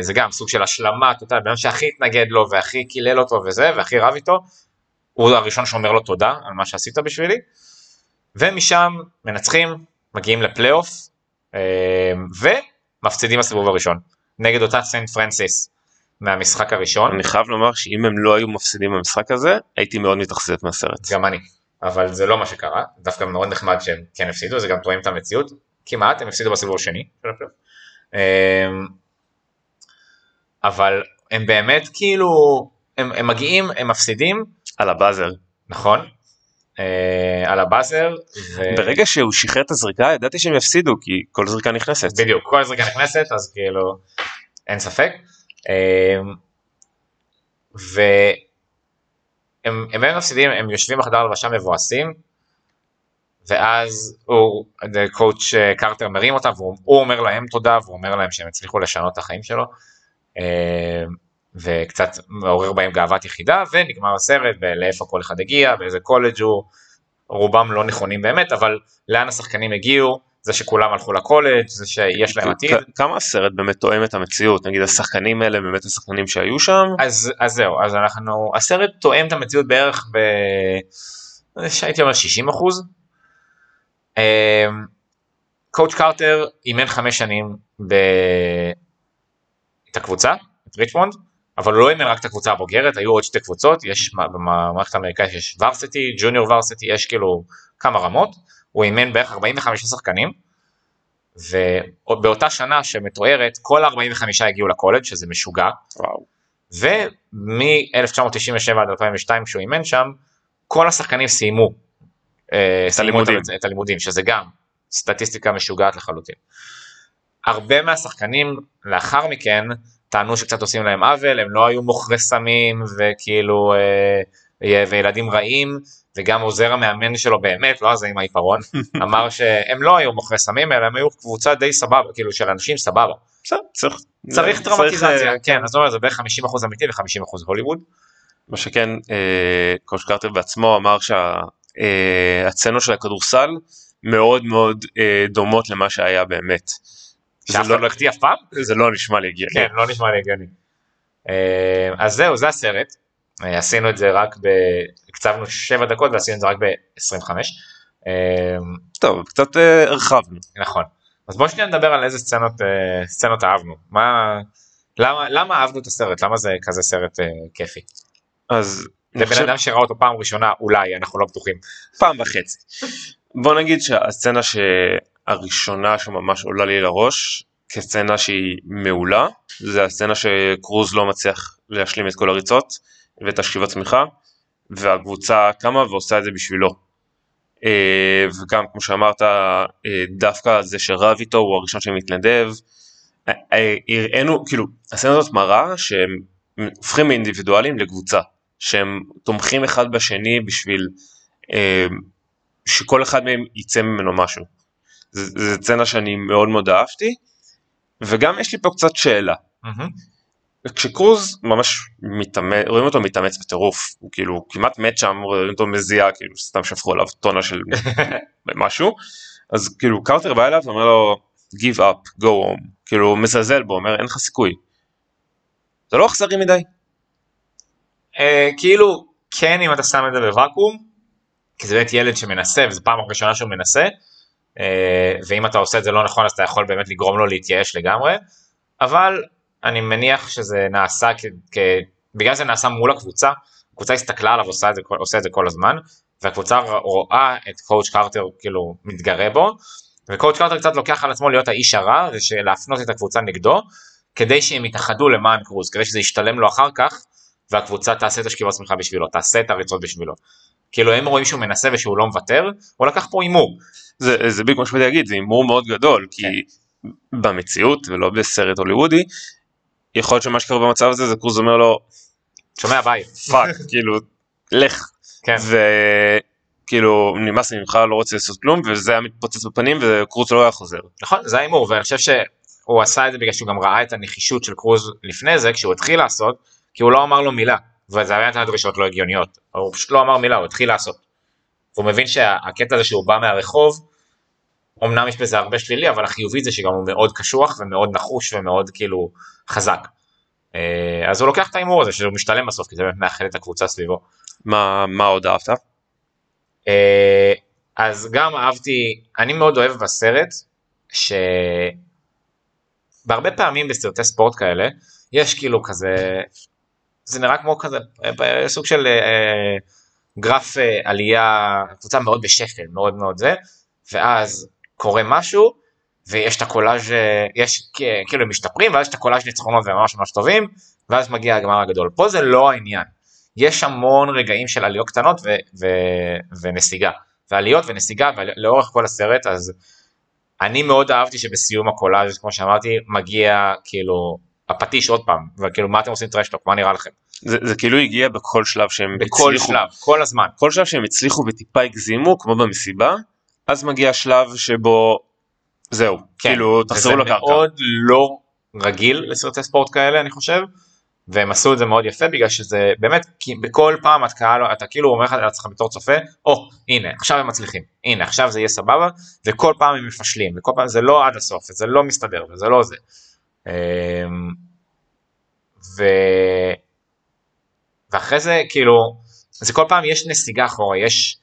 זה גם סוג של השלמה טוטל, בן אדם שהכי התנגד לו והכי קילל אותו וזה והכי רב איתו הוא הראשון שאומר לו תודה על מה שעשית בשבילי ומשם מנצחים מגיעים לפלייאוף אמ, ומפסידים בסיבוב הראשון נגד אותה סנט פרנסיס מהמשחק הראשון אני חייב לומר שאם הם לא היו מפסידים במשחק הזה, הייתי מאוד מתאכזב מהסרט. גם אני אבל זה לא מה שקרה דווקא מאוד נחמד שהם כן הפסידו זה גם תואם את המציאות כמעט הם הפסידו בסיבוב השני של הפלייאוף. אבל הם באמת כאילו הם, הם מגיעים הם מפסידים על הבאזר. נכון אה, על הבאזר ו... ברגע שהוא שחרר את הזריקה, ידעתי שהם יפסידו, כי כל זריקה נכנסת. בדיוק כל הזריקה נכנסת אז כאילו אין ספק. אמ, והם הם באמת מפסידים הם יושבים בחדר הלבשה מבואסים ואז הוא קואוצ' קרטר מרים אותם והוא הוא אומר להם תודה והוא אומר להם שהם הצליחו לשנות את החיים שלו וקצת מעורר בהם גאוות יחידה ונגמר הסרט ולאיפה כל אחד הגיע באיזה קולג' הוא רובם לא נכונים באמת אבל לאן השחקנים הגיעו זה שכולם הלכו לקולג' זה שיש להם עתיד כמה הסרט באמת תואם את המציאות? נגיד השחקנים האלה באמת השחקנים שהיו שם? אז, אז זהו, אז אנחנו, הסרט תואם את המציאות בערך ב... שהייתי אומר 60 אחוז. קואוצ' קרטר אימן חמש שנים ב... את הקבוצה, את ריצ'מונד, אבל הוא לא אימן רק את הקבוצה הבוגרת, היו עוד שתי קבוצות, יש במערכת האמריקאית יש ורסיטי, ג'וניור ורסיטי, יש כאילו כמה רמות, הוא אימן בערך 45 שחקנים, ובאותה שנה שמתוארת, כל ה-45 הגיעו לקולג' שזה משוגע, וואו. ומ-1997 עד 2002 כשהוא אימן שם, כל השחקנים סיימו אה, סיימו הלימודים. את, את הלימודים, שזה גם סטטיסטיקה משוגעת לחלוטין. הרבה מהשחקנים לאחר מכן טענו שקצת עושים להם עוול, הם לא היו מוכרי סמים וכאילו אה, וילדים רעים, וגם עוזר המאמן שלו באמת, לא הזה עם העיפרון, אמר שהם לא היו מוכרי סמים, אלא הם היו קבוצה די סבבה, כאילו של אנשים סבבה. צריך... צריך טראומטיזציה, אה, כן, אז זה בערך 50% אמיתי ו-50% הוליווד. מה שכן, אה, קוש קרטר בעצמו אמר שהצנות של הכדורסל מאוד מאוד אה, דומות למה שהיה באמת. שאף לא- אחד לא החטיא אף פעם? זה לא נשמע לי הגיוני. כן, לא נשמע לי הגיוני. אה, אז זהו, זה הסרט. אה, עשינו את זה רק ב... הקצבנו 7 דקות ועשינו את זה רק ב-25. טוב, קצת אה, הרחבנו. נכון. אז בוא שנייה נדבר על איזה סצנות, אה, סצנות אהבנו. מה... למה, למה אהבנו את הסרט? למה זה כזה סרט אה, כיפי? אז לבן חושב- אדם שראה אותו פעם ראשונה, אולי, אנחנו לא בטוחים. פעם וחצי. בוא נגיד שהסצנה שהראשונה שממש עולה לי לראש כסצנה שהיא מעולה זה הסצנה שקרוז לא מצליח להשלים את כל הריצות ואת השכיב הצמיחה והקבוצה קמה ועושה את זה בשבילו. אה, וגם כמו שאמרת אה, דווקא זה שרב איתו הוא הראשון שמתנדב. אה, הראינו כאילו הסצנה הזאת מראה שהם הופכים מאינדיבידואלים לקבוצה שהם תומכים אחד בשני בשביל שכל אחד מהם יצא ממנו משהו. זה, סצנה שאני מאוד מאוד אהבתי וגם יש לי פה קצת שאלה. כשקרוז ממש מתאמץ, רואים אותו מתאמץ בטירוף, הוא כאילו כמעט מת שם, רואים אותו מזיע, כאילו סתם שפכו עליו טונה של משהו, אז כאילו קרטר בא אליו ואומר לו, give up, go home, כאילו הוא מזלזל בו, אומר אין לך סיכוי. זה לא אכזרי מדי? אה, כאילו, כן אם אתה שם את זה בוואקום, כי זה באמת ילד שמנסה, וזו פעם ראשונה שהוא מנסה, ואם אתה עושה את זה לא נכון אז אתה יכול באמת לגרום לו להתייאש לגמרי, אבל אני מניח שזה נעשה כ... כ... בגלל זה נעשה מול הקבוצה, הקבוצה הסתכלה עליו ועושה את זה, עושה את זה כל הזמן, והקבוצה רואה את קואוצ' קרטר כאילו מתגרה בו, וקואוצ' קרטר קצת לוקח על עצמו להיות האיש הרע, ולהפנות את הקבוצה נגדו, כדי שהם יתאחדו למען קרוז, כדי שזה ישתלם לו אחר כך, והקבוצה תעשה את השכיבות סמיכה בשבילו, תעשה את הריצות בשבילו. כאילו הם רואים שהוא מנסה ושהוא לא מוותר, הוא לקח פה הימור. זה, זה בדיוק מה שבאתי להגיד, זה הימור מאוד גדול, כי במציאות ולא בסרט הוליוודי, יכול להיות שמה שקרה במצב הזה זה קרוז אומר לו שומע ביי. fuck, כאילו, לך. כן. וכאילו נמאס לי ממך לא רוצה לעשות כלום וזה היה מתפוצץ בפנים וקרוז לא היה חוזר. נכון, זה ההימור, ואני חושב שהוא עשה את זה בגלל שהוא גם ראה את הנחישות של קרוז לפני זה, כשהוא התחיל לעשות, כי הוא לא אמר לו מילה, וזה היה את הדרישות לא הגיוניות, הוא פשוט לא אמר מילה, הוא התחיל לעשות. והוא מבין שהקטע הזה שהוא בא מהרחוב, אמנם יש בזה הרבה שלילי, אבל החיובי זה שגם הוא מאוד קשוח ומאוד נחוש ומאוד כאילו חזק. אה, אז הוא לוקח את ההימור הזה, שהוא משתלם בסוף, כי זה באמת מאחד את הקבוצה סביבו. מה, מה עוד אהבת? אה, אז גם אהבתי, אני מאוד אוהב בסרט, שבהרבה פעמים בסרטי ספורט כאלה, יש כאילו כזה, זה נראה כמו כזה, אה, סוג של אה, גרף אה, עלייה, קבוצה מאוד בשפל, מאוד מאוד זה, ואז קורה משהו, ויש את הקולאז', יש כאילו משתפרים, ואז יש את הקולאז' ניצחונות וממש ממש טובים, ואז מגיע הגמר הגדול. פה זה לא העניין. יש המון רגעים של עליות קטנות ו- ו- ונסיגה. ועליות ונסיגה לאורך כל הסרט, אז אני מאוד אהבתי שבסיום הקולאז', כמו שאמרתי, מגיע כאילו הפטיש עוד פעם, וכאילו מה אתם עושים טרשטוק, מה נראה לכם? זה, זה כאילו הגיע בכל שלב שהם בכל הצליחו, שלב, כל הזמן. כל שלב שהם הצליחו וטיפה הגזימו כמו במסיבה, אז מגיע השלב שבו זהו, כאילו תחזרו לקרקע. מאוד לא רגיל לסרטי ספורט כאלה אני חושב והם עשו את זה מאוד יפה בגלל שזה באמת כי בכל פעם את קהל אתה כאילו אומר לך לעצמך בתור צופה או oh, הנה עכשיו הם מצליחים הנה עכשיו זה יהיה סבבה וכל פעם הם מפשלים וכל פעם זה לא עד הסוף זה לא מסתדר וזה לא זה. אמ, ו... ואחרי זה כאילו זה כל פעם יש נסיגה אחורה יש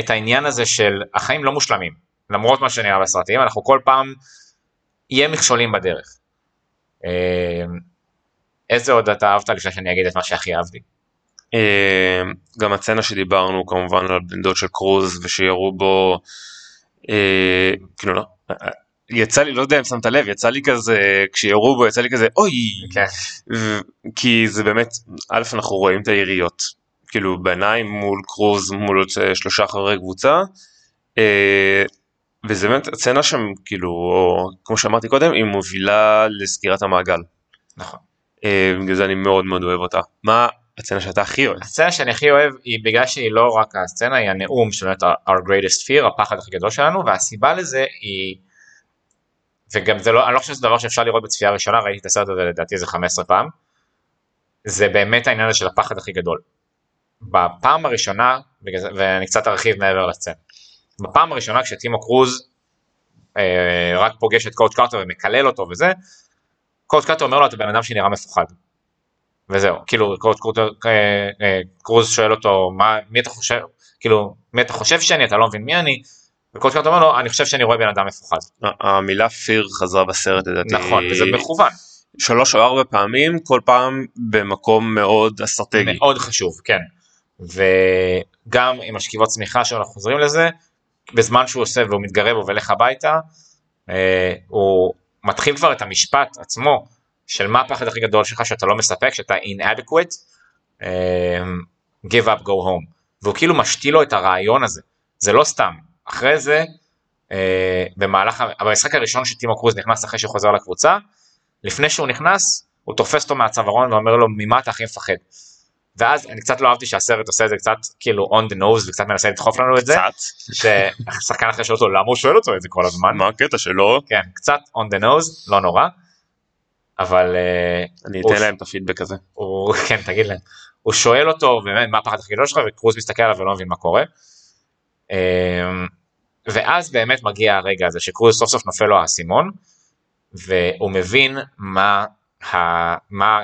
את העניין הזה של החיים לא מושלמים למרות מה שנראה בסרטים אנחנו כל פעם יהיה מכשולים בדרך. אמ, איזה עוד אתה אהבת לפני שאני אגיד את מה שהכי אהבתי? אה, גם הצצנה שדיברנו כמובן על בן דוד של קרוז ושירו בו אה, כאילו לא אה, יצא לי לא יודע אם שמת לב יצא לי כזה כשירו בו יצא לי כזה אוי כן. ו- כי זה באמת א' אנחנו רואים את היריות כאילו בעיניים מול קרוז מול שלושה חברי קבוצה אה, וזה באמת הצצנה שם כאילו כמו שאמרתי קודם היא מובילה לסגירת המעגל נכון. אה, בגלל זה אני מאוד מאוד אוהב אותה מה הצצנה שאתה הכי אוהב הסצנה שאני הכי אוהב היא בגלל שהיא לא רק הסצנה היא הנאום של באמת our greatest fear הפחד הכי גדול שלנו והסיבה לזה היא וגם זה לא אני לא חושב שזה דבר שאפשר לראות בצפייה ראשונה ראיתי את הסרט הזה לדעתי איזה 15 פעם. זה באמת העניין הזה של הפחד הכי גדול. בפעם הראשונה ואני קצת ארחיב מעבר לסצנה. בפעם הראשונה כשטימו קרוז אה, רק פוגש את קואוצ' קרטר ומקלל אותו וזה קואוצ' קרטר אומר לו אתה בן אדם שנראה מפוחד. וזהו, כאילו קרוז, אה, אה, קרוז שואל אותו מה, מי אתה חושב, כאילו מי אתה חושב שאני, אתה לא מבין מי אני, וקרוז קרטר אומר לו אני חושב שאני רואה בן אדם מפוחד. המילה פיר חזרה בסרט לדעתי נכון, וזה מכוון, שלוש או ארבע פעמים כל פעם במקום מאוד אסטרטגי. מאוד חשוב, כן. וגם עם השכיבות צמיחה שלו, אנחנו חוזרים לזה, בזמן שהוא עושה והוא מתגרה בו ולך הביתה, אה, הוא מתחיל כבר את המשפט עצמו של מה הפחד הכי גדול שלך שאתה לא מספק, שאתה inadequate, אה, give up go home, והוא כאילו משתיל לו את הרעיון הזה, זה לא סתם, אחרי זה, אה, במהלך, במשחק הראשון שטימו קרוז נכנס אחרי שהוא חוזר לקבוצה, לפני שהוא נכנס, הוא תופס אותו מהצווארון ואומר לו ממה אתה הכי מפחד. ואז אני קצת לא אהבתי שהסרט עושה את זה קצת כאילו on the nose וקצת מנסה לדחוף לנו את זה, קצת. ששחקן אחרי שואל אותו למה הוא שואל אותו את זה כל הזמן, מה הקטע שלו? כן, קצת on the nose, לא נורא, אבל אה, אני אתן להם את הפידבק הזה. כן תגיד להם, הוא שואל אותו באמת מה הפחד הכי גדול שלך וקרוז מסתכל עליו ולא מבין מה קורה. אה, ואז באמת מגיע הרגע הזה שקרוז סוף סוף נופל לו האסימון, והוא מבין מה, ה, מה,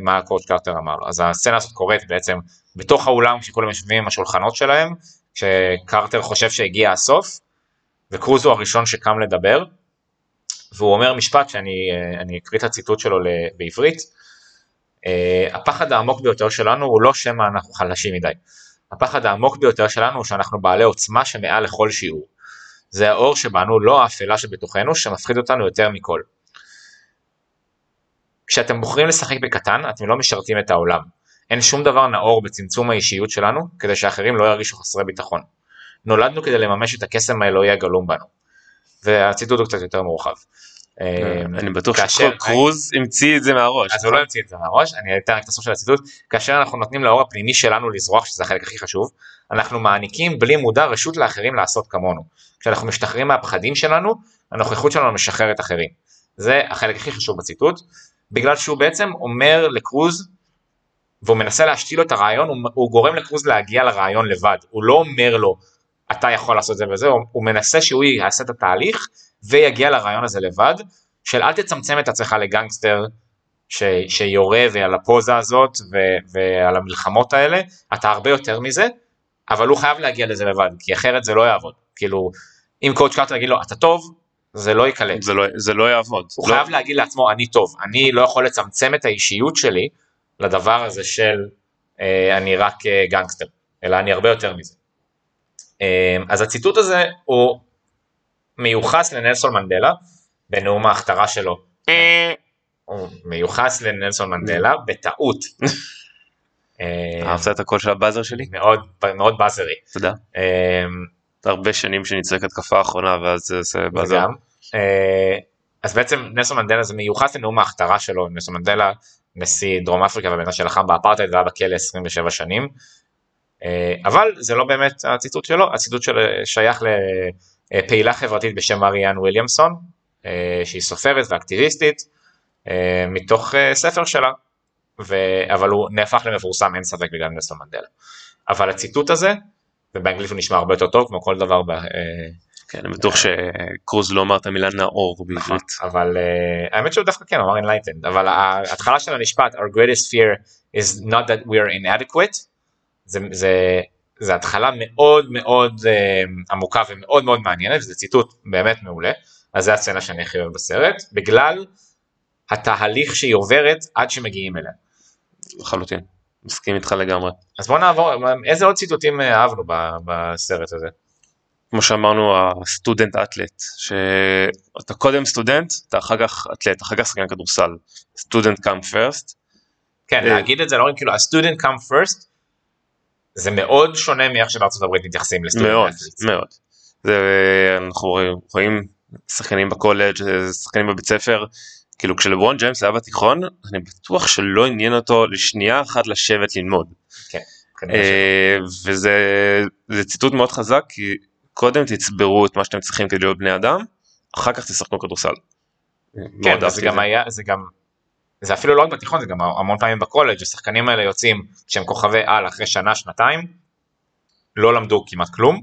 מה הקואוצ' קרטר אמר לו. אז הסצנה הזאת קורית בעצם בתוך האולם כשכולם יושבים עם השולחנות שלהם, כשקרטר חושב שהגיע הסוף, וקרוז הוא הראשון שקם לדבר, והוא אומר משפט שאני אני אקריא את הציטוט שלו בעברית, אה, הפחד העמוק ביותר שלנו הוא לא שמא אנחנו חלשים מדי. הפחד העמוק ביותר שלנו הוא שאנחנו בעלי עוצמה שמעל לכל שיעור. זה האור שבנו, לא האפלה שבתוכנו, שמפחיד אותנו יותר מכל. כשאתם בוחרים לשחק בקטן, אתם לא משרתים את העולם. אין שום דבר נאור בצמצום האישיות שלנו, כדי שאחרים לא ירגישו חסרי ביטחון. נולדנו כדי לממש את הקסם האלוהי הגלום בנו. והציטוט הוא קצת יותר מורחב. אה, אני בטוח שקרוז המציא את זה מהראש. אז הוא לא המציא את זה מהראש, אני אתן רק את הסוף של הציטוט, כאשר אנחנו נותנים לאור הפנימי שלנו לזרוח, שזה החלק הכי חשוב, אנחנו מעניקים בלי מודע רשות לאחרים לעשות כמונו. כשאנחנו משתחררים מהפחדים שלנו, הנוכחות שלנו משחררת אחרים. זה החלק הכי חשוב בציטוט, בגלל שהוא בעצם אומר לקרוז, והוא מנסה להשתיל לו את הרעיון, הוא, הוא גורם לקרוז להגיע לרעיון לבד, הוא לא אומר לו, אתה יכול לעשות זה וזה, הוא, הוא מנסה שהוא יעשה את התהליך, ויגיע לרעיון הזה לבד, של אל תצמצם את עצמך לגנגסטר ש, שיורה ועל הפוזה הזאת ו, ועל המלחמות האלה, אתה הרבה יותר מזה, אבל הוא חייב להגיע לזה לבד, כי אחרת זה לא יעבוד. כאילו, אם coach קארטר יגיד לו, אתה טוב, זה לא ייקלט. זה לא- זה לא יעבוד. הוא לא- חייב להגיד לעצמו, אני טוב, אני לא יכול לצמצם את האישיות שלי לדבר הזה של אה, אני רק אה, גנגסטר, אלא אני הרבה יותר מזה. אה, אז הציטוט הזה הוא מיוחס לנלסון מנדלה, בנאום ההכתרה שלו. אה, הוא מיוחס לנלסון מנדלה בטעות. אה, אהבת את הקול של ה buzzer שלי? מאוד מאוד באזרי. תודה. אה, הרבה שנים שאני צועק התקפה האחרונה ואז זה- באזר. אה, אז בעצם נלסון מנדלה זה מיוחס לנאום ההכתרה שלו, נלסון מנדלה נשיא דרום אפריקה ומי שלחם באפרטהייד והיה בכלא 27 שנים. אה, אבל זה לא באמת הציטוט שלו, הציטוט שלו שייך לפעילה חברתית בשם מריאן וויליאמסון, אה, שהיא סופרת ואקטיביסטית, אה, מתוך אה, ספר שלה, ו... אבל הוא נהפך למפורסם, אין ספק בגלל נלסון מנדלה. אבל הציטוט הזה, ובאנגלית הוא נשמע הרבה יותר טוב, כמו כל דבר ב... אה, כן, אני בטוח שקרוז לא אמר את המילה נאור בעברית. אבל uh, האמת שהוא דווקא כן אמר enlightened אבל ההתחלה של המשפט our greatest fear is not that we are inadequate זה, זה, זה התחלה מאוד מאוד uh, עמוקה ומאוד מאוד מעניינת וזה ציטוט באמת מעולה אז זה הסצנה שאני הכי אוהב בסרט בגלל התהליך שהיא עוברת עד שמגיעים אליה. לחלוטין. מסכים איתך לגמרי. אז בוא נעבור איזה עוד ציטוטים אה, אהבנו בסרט הזה. כמו שאמרנו הסטודנט אתלט שאתה קודם סטודנט אתה אחר כך אתלט אחר כך שחקן כדורסל סטודנט קאם פרסט כן אה, להגיד את זה לא רק כאילו ה-student come first זה מאוד שונה מאיך שבארצות הברית מתייחסים לסטודנט מאוד athletes. מאוד. זה, אנחנו רואים- שחקנים בקולג' שחקנים בבית ספר כאילו כשלברון ג'יימס היה בתיכון אני בטוח שלא עניין אותו לשנייה אחת לשבת ללמוד ש- אה, וזה זה ציטוט מאוד חזק כי קודם תצברו את מה שאתם צריכים כדי להיות בני אדם אחר כך תשחקו כדורסל. כן, אהבתי גם זה. היה, זה גם, זה אפילו לא רק בתיכון, זה גם המון פעמים בקולג', השחקנים האלה יוצאים שהם כוכבי על אחרי שנה, שנתיים, לא למדו כמעט כלום,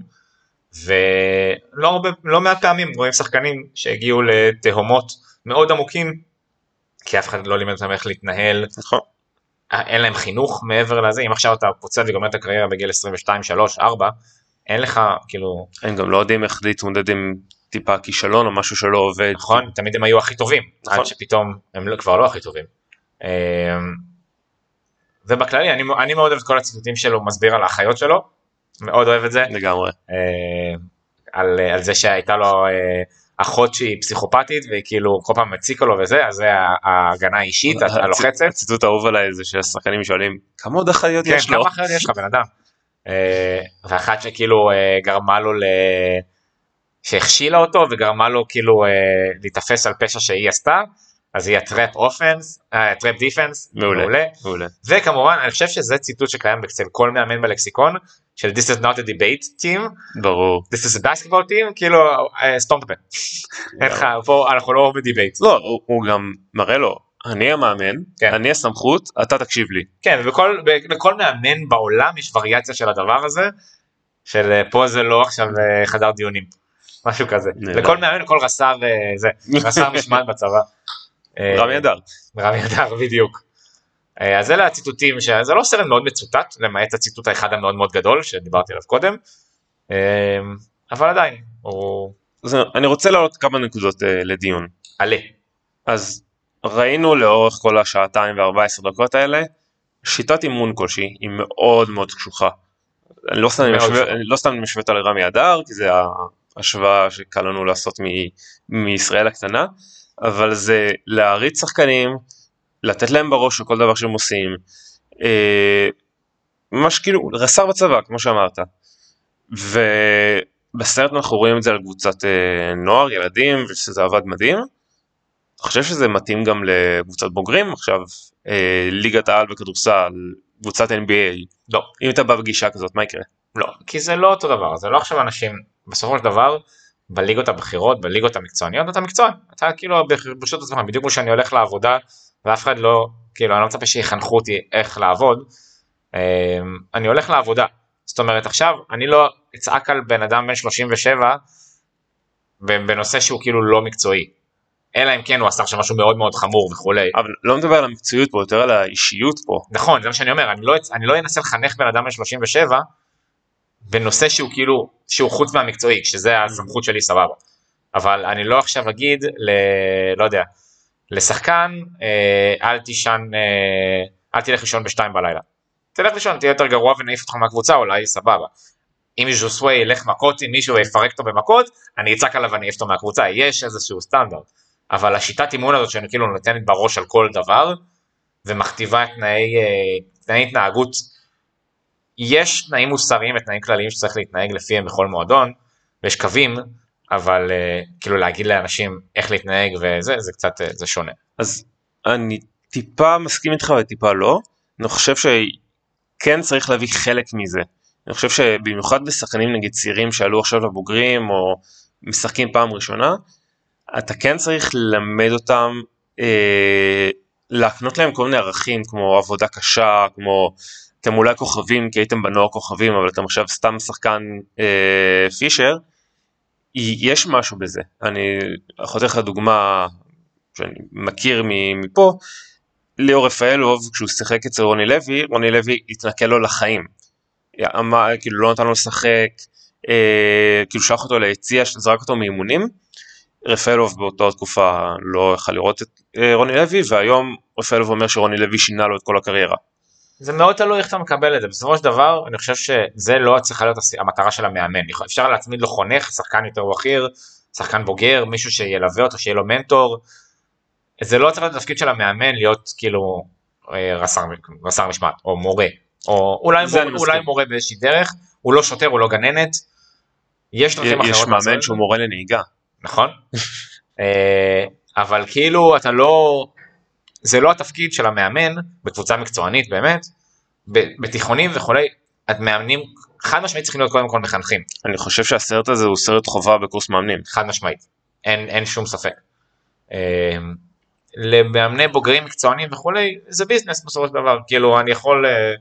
ולא הרבה, לא מעט פעמים רואים שחקנים שהגיעו לתהומות מאוד עמוקים, כי אף אחד לא לימד אותם איך להתנהל, נכון. אין להם חינוך מעבר לזה, אם עכשיו אתה פוצל וגומר את הקריירה בגיל 22, 3, 4, אין לך, כאילו, הם גם לא יודעים איך להתמודד עם טיפה כישלון או משהו שלא עובד. נכון, תמיד הם היו הכי טובים, נכון. עד שפתאום הם לא, כבר לא הכי טובים. אמ, ובכללי, אני, אני מאוד אוהב את כל הציטוטים שלו, מסביר על האחיות שלו, מאוד אוהב את זה, לגמרי. אה, על, על זה שהייתה לו אה, אחות שהיא פסיכופתית, והיא כאילו כל פעם הציקה לו וזה, אז זה ההגנה האישית, הלוחצת. הציטוט האהוב עליי זה שהשחקנים שואלים כמה עוד אחיות כן, יש לו. כמה אחיות יש לך בן אדם? אה, ואחת שכאילו אה, גרמה לו ל... שהכשילה אותו וגרמה לו כאילו אה, להיתפס על פשע שהיא עשתה, אז היא ה trap offense, trap defense, מעולה. מעולה. מעולה. וכמובן אני חושב שזה ציטוט שקיים אצל כל מאמן בלקסיקון של This is not a debate team, ברור. This is a basketball team, כאילו סתום את. אין לך, פה אנחנו לא ב debate. לא, הוא- הוא גם מראה לו, אני המאמן, כן. אני הסמכות, אתה תקשיב לי. כן, ובכל, מאמן בעולם יש וריאציה של הדבר הזה, של אה, פה זה לא עכשיו אה, חדר דיונים. משהו כזה. לכל מאמן, לכל רס"ר אה, זה, רס"ר משמעת בצבא. אה, רמי אדר. רמי אדר, בדיוק. אה, אז אלה הציטוטים, זה לא סרט מאוד מצוטט, למעט הציטוט האחד המאוד מאוד גדול שדיברתי עליו קודם. אבל עדיין, הוא אז אני רוצה להעלות כמה נקודות לדיון. עלה. אז ראינו לאורך כל השעתיים ו-14 דקות האלה, שיטת אימון כלשהי היא מאוד מאוד קשוחה. אני לא סתם. אני לא סתם משווה אותה לרמי אדר, כי זה ההשוואה שקל לנו לעשות מ- מישראל הקטנה, אבל זה להריץ שחקנים, לתת להם בראש לכל דבר שהם עושים, אה, ממש כאילו רס"ר בצבא, כמו שאמרת. ובסרט אנחנו רואים את זה על קבוצת אה, נוער, ילדים, ושזה עבד מדהים. אני חושב שזה מתאים גם לקבוצת בוגרים עכשיו אה, ליגת העל בכדורסל קבוצת NBA לא, אם אתה בא בגישה כזאת מה יקרה? לא, כי זה לא אותו דבר, זה לא עכשיו אנשים, בסופו של דבר, בליגות הבכירות, בליגות המקצועניות, אתה מקצוען, אתה כאילו ברשות עצמך, בדיוק כמו שאני הולך לעבודה, ואף אחד לא, כאילו, אני לא מצפה שיחנכו אותי איך לעבוד, אמ, אני הולך לעבודה, זאת אומרת עכשיו, אני לא אצעק על בן אדם בן 37, בנושא שהוא כאילו לא מקצועי, אלא אם כן הוא עשה עכשיו משהו מאוד מאוד חמור וכולי, אבל לא מדבר על המקצועיות פה יותר על האישיות פה. נכון, זה מה שאני אומר, אני לא, אני לא אנסה לחנך בן אדם בן 37 בנושא שהוא כאילו, שהוא חוץ מהמקצועי, כשזה הסמכות שלי סבבה. אבל אני לא עכשיו אגיד, ל, לא יודע, לשחקן, אה, אל תישן, אה, אל תלך לישון בשתיים בלילה. תלך לישון, תהיה יותר גרוע ונעיף אותך מהקבוצה, אולי סבבה. אם ז'וסווי ילך מכות עם מישהו ויפרק אותו במכות, אני אצעק עליו ואני אעיף אותו מהקבוצה, יש איזשהו סטנדרט. אבל השיטת אימון הזאת שאני כאילו נותנת בראש על כל דבר, ומכתיבה תנאי, אה, תנאי התנהגות. יש תנאים מוסריים ותנאים כלליים שצריך להתנהג לפיהם בכל מועדון, ויש קווים, אבל אה, כאילו להגיד לאנשים איך להתנהג וזה, זה קצת, אה, זה שונה. אז אני טיפה מסכים איתך וטיפה לא אני חושב שכן צריך להביא חלק מזה אני חושב שבמיוחד בשחקנים נגיד צעירים שעלו עכשיו לבוגרים או משחקים פעם ראשונה אתה כן צריך ללמד אותם אה, להקנות להם כל מיני ערכים כמו עבודה קשה כמו אתם אולי כוכבים כי הייתם בנוער כוכבים אבל אתם עכשיו סתם שחקן אה, פישר יש משהו בזה אני יכול לך דוגמה שאני מכיר מפה, ליאור רפאלוב כשהוא שיחק אצל רוני לוי, רוני לוי התנכל לו לחיים. אמר, כאילו לא נתן לו לשחק, אה, כאילו שלח אותו ליציע, זרק אותו מאימונים. רפאלוב באותה תקופה לא יכל לראות את אה, רוני לוי, והיום רפאלוב אומר שרוני לוי שינה לו את כל הקריירה. זה מאוד תלוי איך אתה מקבל את זה, בסופו של דבר אני חושב שזה לא צריכה להיות המטרה של המאמן, אפשר להצמיד לו חונך, שחקן יותר בכיר, שחקן בוגר, מישהו שילווה אותו, שיהיה לו מנטור, זה לא צריך להיות התפקיד של המאמן להיות כאילו אה, רס"ר רס"ר משמעת, או מורה, או אולי, מור. אולי מורה באיזושהי דרך, הוא לא שוטר, הוא לא גננת, יש דרכים יש אחרות לעשות מאמן שהוא. מורה לנהיגה. נכון? אה, אבל כאילו אתה לא, זה לא התפקיד של המאמן בקבוצה מקצוענית באמת, בתיכונים וכולי, המאמנים חד משמעית צריכים להיות קודם כל מחנכים, אני חושב שהסרט הזה הוא סרט חובה בקורס מאמנים. חד משמעית, אין, אין שום ספק. אה, למאמני בוגרים מקצוענים וכולי, זה ביזנס בסופו של דבר, כאילו אני יכול, אה,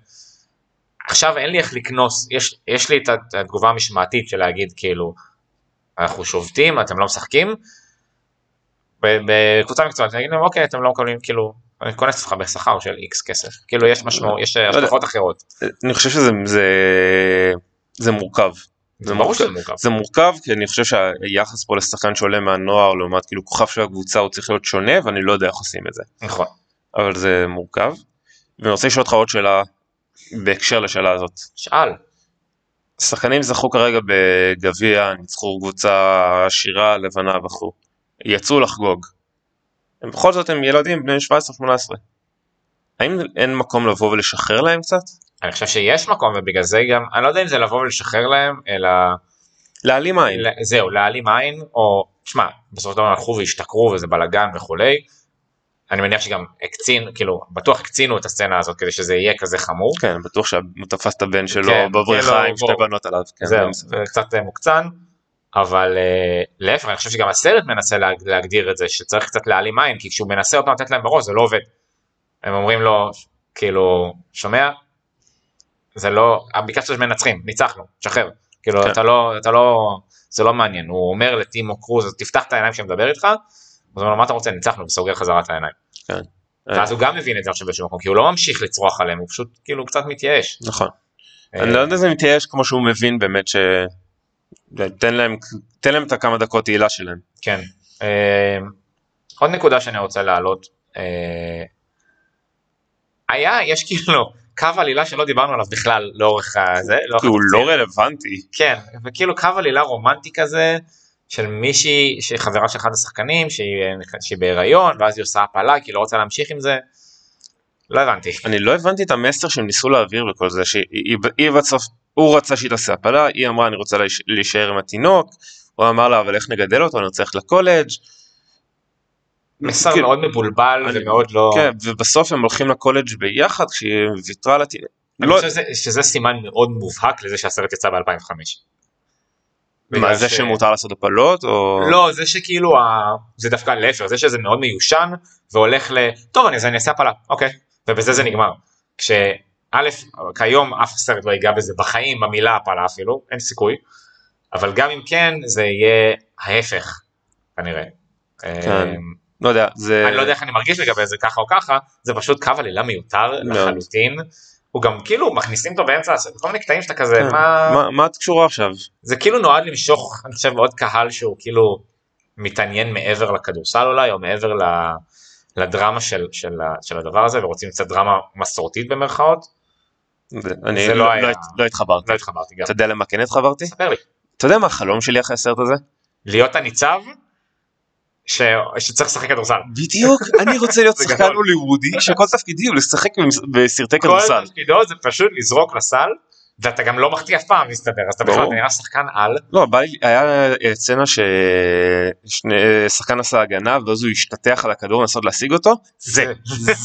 עכשיו אין לי איך לקנוס, יש, יש לי את התגובה המשמעתית של להגיד כאילו, אנחנו שובתים, אתם לא משחקים, בקבוצה מקצועית, אני אגיד להם אוקיי, אתם לא מקבלים, כאילו, אני קונס אותך בשכר של איקס כסף, כאילו יש משמעות, יש יודע. השלכות אחרות, אני חושב שזה זה, זה מורכב. זה שזה מורכב, זה מורכב כי אני חושב שהיחס פה לשחקן שעולה מהנוער לעומת כאילו כוכב של הקבוצה הוא צריך להיות שונה ואני לא יודע איך עושים את זה. נכון, אבל זה מורכב. ואני רוצה לשאול אותך עוד שאלה בהקשר לשאלה הזאת. שאל, שחקנים זכו כרגע בגביע, ניצחו קבוצה עשירה, לבנה וכו'. יצאו לחגוג. הם בכל זאת הם ילדים בני 17-18. האם אין מקום לבוא ולשחרר להם קצת? אני חושב שיש מקום ובגלל זה גם, אני לא יודע אם זה לבוא ולשחרר להם, אלא להעלים עין. זהו, להעלים עין, או, תשמע, בסופו של דבר הלכו והשתכרו וזה בלאגן וכולי. אני מניח שגם הקצין, כאילו, בטוח הקצינו את הסצנה הזאת כדי שזה יהיה כזה חמור. כן, בטוח שהוא תפס את הבן שלו כן, בבריכה כאילו, עם שתי. בנות עליו. כן, זהו. זה קצת אה, מוקצן, אבל אה, להפך, אני חושב שגם הסרט מנסה לה- להגדיר את זה, שצריך קצת להעלים עין, כי כשהוא מנסה אותם לתת להם בראש, זה לא עובד. הם אומרים לו, כאילו, שומע? זה לא, ביקשת שמנצחים, ניצחנו, שחרר. כאילו כן. אתה לא אתה לא זה לא מעניין הוא אומר לטימו קרוז תפתח את העיניים כשמדבר איתך. הוא אומר לו מה אתה רוצה ניצחנו וסוגר חזרה את העיניים. כן. ואז הוא גם מבין את זה עכשיו באיזשהו מקום כי הוא לא ממשיך לצרוח עליהם הוא פשוט כאילו קצת מתייאש. נכון. אה, אני לא יודע אם זה מתייאש כמו שהוא מבין באמת ש... תן להם, תן להם את הכמה דקות תהילה שלהם. כן. אה, עוד נקודה שאני רוצה להעלות. אה, היה, יש כאילו קו עלילה שלא דיברנו עליו בכלל לאורך הזה. לאורך הוא. לא רלוונטי. כן, וכאילו קו עלילה רומנטי כזה של מישהי חברה של אחד השחקנים שהיא, שהיא בהיריון ואז היא עושה הפלה כי היא לא רוצה להמשיך עם זה. לא הבנתי. אני לא הבנתי את המסר שהם ניסו להעביר בכל זה, שהיא היא- היא בסוף, הוא רצה שהיא תעשה הפלה, היא אמרה אני רוצה להיש- להישאר עם התינוק, הוא אמר לה אבל איך נגדל אותו, אני רוצה ללכת לקולג'. מסר כאילו, מאוד מבולבל אני- ומאוד לא... כן, ובסוף הם הולכים לקולג' ביחד כשהיא ויתרה על התינוק. אני לא, חושב שזה, שזה סימן מאוד מובהק לזה שהסרט יצא ב-2005. מה זה שמותר לעשות הפלות או... לא, זה שכאילו, ה... זה דווקא להפך, זה שזה מאוד מיושן והולך ל... טוב, אני, אז אני אעשה הפלה, אוקיי. ובזה זה נגמר. כשא', כיום אף סרט לא ייגע בזה בחיים, במילה הפלה אפילו, אין סיכוי. אבל גם אם כן, זה יהיה ההפך, כנראה. כן. אמ, לא יודע, זה... אני לא יודע איך אני מרגיש לגבי זה ככה או ככה, זה פשוט קו עלילה מיותר. לחלוטין. הוא גם כאילו מכניסים אותו באמצע הסרט, כל מיני קטעים שאתה כזה, כן. מה... מה- את קשורה עכשיו? זה כאילו נועד למשוך, אני חושב, עוד קהל שהוא כאילו מתעניין מעבר לכדורסל אולי, או מעבר לדרמה של, של, של הדבר הזה, ורוצים קצת דרמה מסורתית במרכאות. זה- אני לא לא- לא- לא התחברתי. לא התחברתי גם. אתה יודע למה כן התחברתי? ספר לי. אתה יודע מה החלום שלי אחרי הסרט הזה? להיות הניצב ש... שצריך לשחק כדורסל. בדיוק, אני רוצה להיות שחקן. הוליוודי שכל תפקידי הוא לשחק בסרטי כל כדורסל. תפקידו זה פשוט לזרוק לסל, ואתה גם לא מחטיא אף פעם מסתבר, אז אתה בכלל. אתה נראה שחקן על. לא, היה אה, סצנה ששחקן עשה הגנה ואז הוא השתטח על הכדור לנסות להשיג אותו, זה,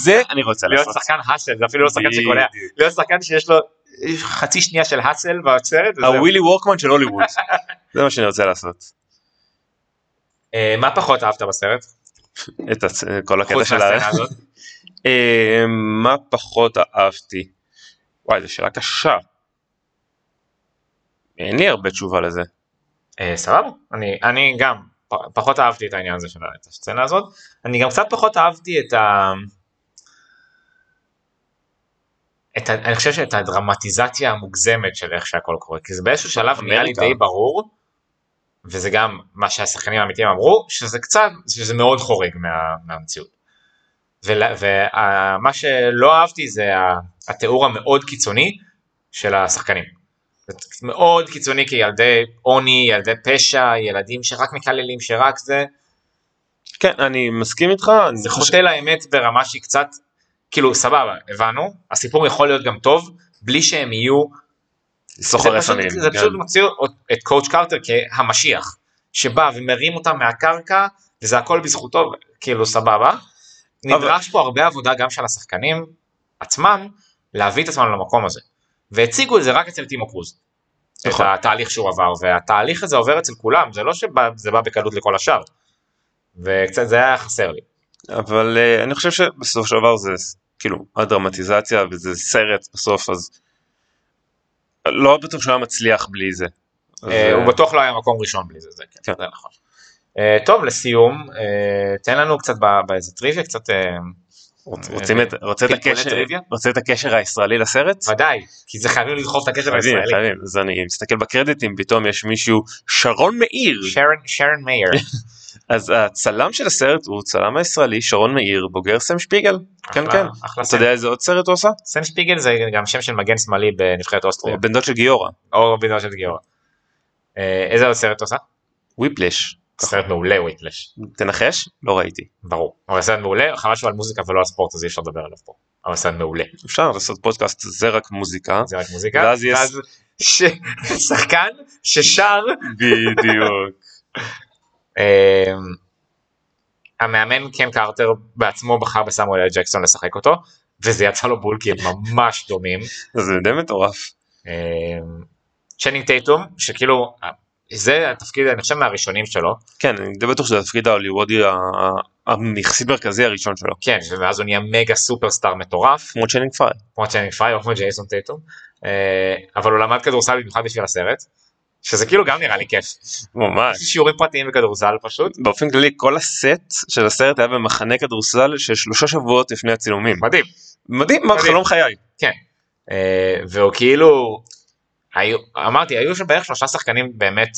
זה אני רוצה להיות לעשות. שחקן האסל, זה אפילו לא שחקן שקולע. להיות שחקן שיש לו חצי שנייה של האסל. וזהו. הווילי וורקמן של הוליווד. זה מה שאני רוצה לעשות. אה, מה פחות אהבת בסרט? את. כל הקטע של ה... אה, מה פחות אהבתי? וואי, זו שאלה קשה. אין לי הרבה תשובה לזה. אה, סבבה, אני, אני גם פחות אהבתי את העניין הזה של הסצנה הזאת, אני גם קצת פחות אהבתי את ה... את ה... אני חושב שאת הדרמטיזציה המוגזמת של איך שהכל קורה, כי זה באיזשהו שלב נהיה לי. די ברור, וזה גם מה שהשחקנים האמיתיים אמרו, שזה קצת, שזה מאוד חורג מה, מהמציאות. ומה שלא אהבתי זה התיאור המאוד קיצוני של השחקנים. מאוד קיצוני כילדי עוני, ילדי פשע, ילדים שרק מקללים, שרק זה, כן, אני מסכים איתך. זה חושב- חוטא לאמת ברמה שהיא קצת, כאילו סבבה, הבנו, הסיפור יכול להיות גם טוב, בלי שהם יהיו, סוחרי זה פשוט- סמים. זה כן. פשוט מוציא את קואוצ' קרטר כהמשיח, שבא ומרים אותם מהקרקע, וזה הכל בזכותו, כאילו סבבה. נדרש פה הרבה עבודה גם של השחקנים עצמם, להביא את עצמם למקום הזה. והציגו את זה רק אצל טימו קרוז. את נכון. התהליך שהוא עבר, והתהליך הזה עובר אצל כולם, זה לא שזה בא בקלות לכל השאר. וקצת זה היה חסר לי. אבל אה, אני חושב שבסופו של דבר זה כאילו הדרמטיזציה וזה סרט בסוף אז לא בטוח שהוא היה מצליח בלי זה. אז, אה, אה, הוא בטוח לא היה מקום ראשון בלי זה, זה כן, כן. זה נכון. אה, טוב, לסיום, אה, תן לנו קצת באיזה טריוויה, קצת, רוצים את רוצה את פלפולי הקשר טריוויה? רוצה את הקשר הישראלי לסרט? ודאי, כי זה חייבים לדחוף את הקשר הישראלי. אז אני מסתכל בקרדיטים פתאום יש מישהו שרון מאיר שרון, מאיר. אז הצלם של הסרט הוא צלם הישראלי שרון מאיר בוגר סם שפיגל כן כן אתה יודע איזה עוד סרט הוא עשה? סן שפיגל זה גם שם של מגן שמאלי בנבחרת אוסטריה, הוא בן דוד של גיורא או בנו של גיורא. אה, איזה עוד סרט עושה? וויפלש סרט מעולה וויפלש, תנחש? לא ראיתי ברור. אבל סרט מעולה, חבל שהוא על מוזיקה ולא על ספורט אז אי אפשר לדבר עליו פה. אבל סרט מעולה. אפשר לעשות פודקאסט זה רק מוזיקה זה רק מוזיקה. ואז יש- ש- שחקן ששר בדיוק אה, המאמן קן קרטר בעצמו בחר בסמואל אל ג'קסון לשחק אותו וזה יצא לו בול כי הם ממש דומים. זה די מטורף אה, צ'נינג טייטום שכאילו זה התפקיד אני חושב מהראשונים שלו כן אני די בטוח שזה התפקיד ההוליוודי היחסית מרכזי הראשון שלו כן ואז הוא נהיה mega superstar מטורף כמו צ'נינג פריי כמו צ'נינג פריי או כמו ג'ייסון טייטום אה, אבל הוא למד כדורסל במיוחד בשביל הסרט שזה כאילו גם נראה לי כיף. ממש. שיעורים פרטיים בכדורסל פשוט. באופן כללי כל הסט של הסרט היה במחנה כדורסל של שלושה שבועות לפני הצילומים. מדהים. מדהים, מדהים. חלום חיי. כן. אה, והוא כאילו, היו, אמרתי, היו שם בערך שלושה שחקנים באמת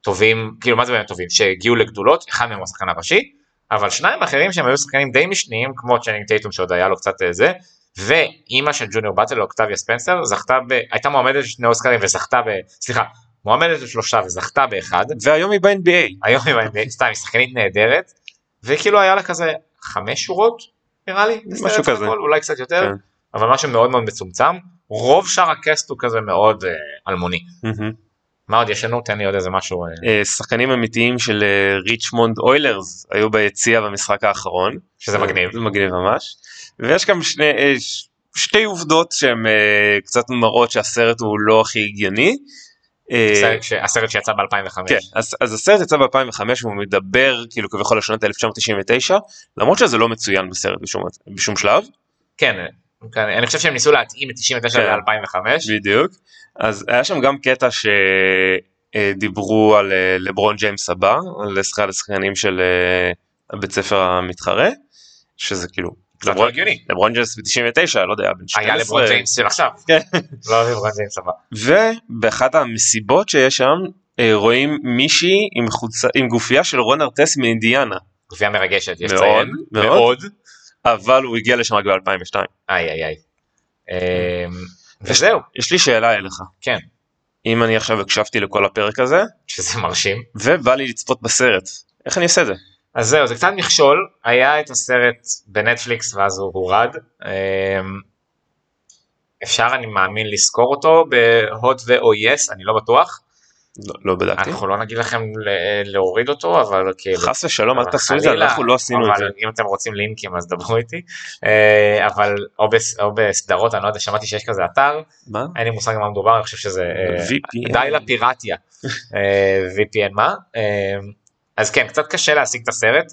טובים, כאילו מה זה באמת טובים, שהגיעו לגדולות, אחד מהם הוא השחקן הראשי, אבל שניים אחרים שהם היו שחקנים די משניים, כמו צ'נינג טייטום שעוד היה לו קצת אה, זה, ואימא של ג'וניור באטל, אוקטביה ספנסר, זכתה ב... הייתה מועמדת לשני אוסקרים וזכתה ב... סליחה, מועמדת לשלושה וזכתה באחד, והיום היא ב-NBA. היום היא ב- סתם, היא שחקנית נהדרת, וכאילו היה לה כזה חמש שורות, נראה לי, בסרט כזה. הכל, אולי קצת יותר, כן. אבל משהו מאוד מאוד מצומצם. רוב שאר הקאסט הוא כזה מאוד אה, אלמוני. מה עוד יש לנו? תן לי עוד איזה משהו. אה, אה, שחקנים אמיתיים של ריצ'מונד אוילרס היו ביציע במשחק האחרון. שזה מגניב. זה מגניב ממש. ויש גם שני, שתי עובדות שהן קצת מראות שהסרט הוא לא הכי הגיוני. הסרט שיצא ב-2005. כן, אז, אז הסרט יצא ב-2005 והוא מדבר כאילו כביכול על שנת 1999 למרות שזה לא מצוין בסרט בשום, בשום שלב כן, אני חושב שהם ניסו להתאים את 99 כן. ל-2005. בדיוק אז היה שם גם קטע שדיברו על אה, לברון ג'יימס הבא על אחד השחקנים של אה, הבית ספר המתחרה שזה כאילו לא לברון, הגיוני. לברון ג'יימס ב-99 לא יודע בן 12 היה לברון ג'יימס של עכשיו. כן. לא לברון ג'יימס הבא. ובאחת המסיבות שיש שם אה, רואים מישהי עם, גופייה של רון ארטס מאינדיאנה גופייה מרגשת, יש לציין. מאוד. מאוד. אבל הוא הגיע לשם רק ב-2002 איי איי איי. אמ, וזהו, יש לי שאלה אליך כן, אם אני עכשיו הקשבתי לכל הפרק הזה שזה מרשים. ובא לי לצפות בסרט איך אני עושה את זה אז זהו, זה קצת מכשול, היה את הסרט בנטפליקס ואז הוא הורד. אמ, אפשר אני מאמין לזכור אותו בהוט ו/או יס, אני לא בטוח. לא, לא בדקתי אנחנו לא נגיד לכם להוריד אותו, אבל כאילו... חס ושלום אל אבל תעשו את זה אנחנו לא עשינו את אבל זה אם אתם רוצים לינקים אז דברו איתי. אה, אבל או בס- או בסדרות, אני לא יודע, שמעתי שיש כזה אתר, מה? אין לי מושג מה מדובר, אני חושב שזה אה, VPN. די לפיראטיה, אה, VPN מה. אה, אז כן, קצת קשה להשיג את הסרט,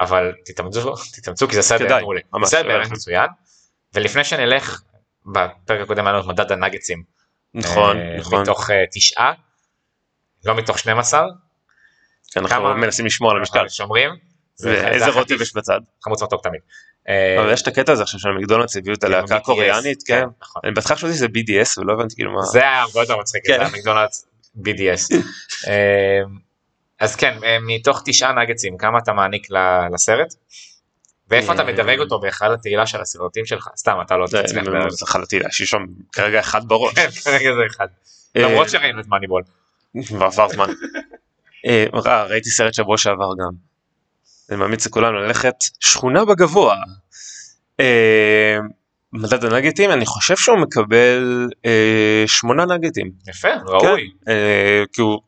אבל תתאמצו, תתאמצו כי זה סרט באמת מעולה. סרט באמת מצוין. ולפני שנלך, בפרק הקודם היה לנו מדד הנגצים. נכון אה, נכון מתוך אה, תשעה, לא מתוך 12. כי אנחנו מנסים לשמור על המשקל אבל שומרים. זה- זה ואיזה. רוטב יש בצד חמוץ מתוק תמיד. אה, אבל יש את הקטע הזה עכשיו של מקדונלדס הביאו את הלהקה BTS, הקוריאנית כן נכון. אני בהתחלה חשבתי שזה BDS ולא הבנתי כאילו מה זה היה הרבה יותר מצחיק, כן. זה היה מקדונלדס BDS. אה, אז כן, אה, מתוך תשעה נגצים, כמה אתה מעניק לסרט? ואיפה אתה אה, מדרג אותו באחד התהילה של הסרטים שלך? סתם, אתה לא תצליח לדרג. זה חלטי יש לי שם כרגע אחד בראש כן, כרגע זה אחד. אה, למרות שראינו את מאניבול. ועבר זמן. אה, ראיתי סרט שבוע שעבר גם. אני ממליץ לכולנו ללכת שכונה בגבוה. מדד הנגטים אני חושב שהוא מקבל אה, שמונה נגטים. יפה, ראוי. אה, כי הוא,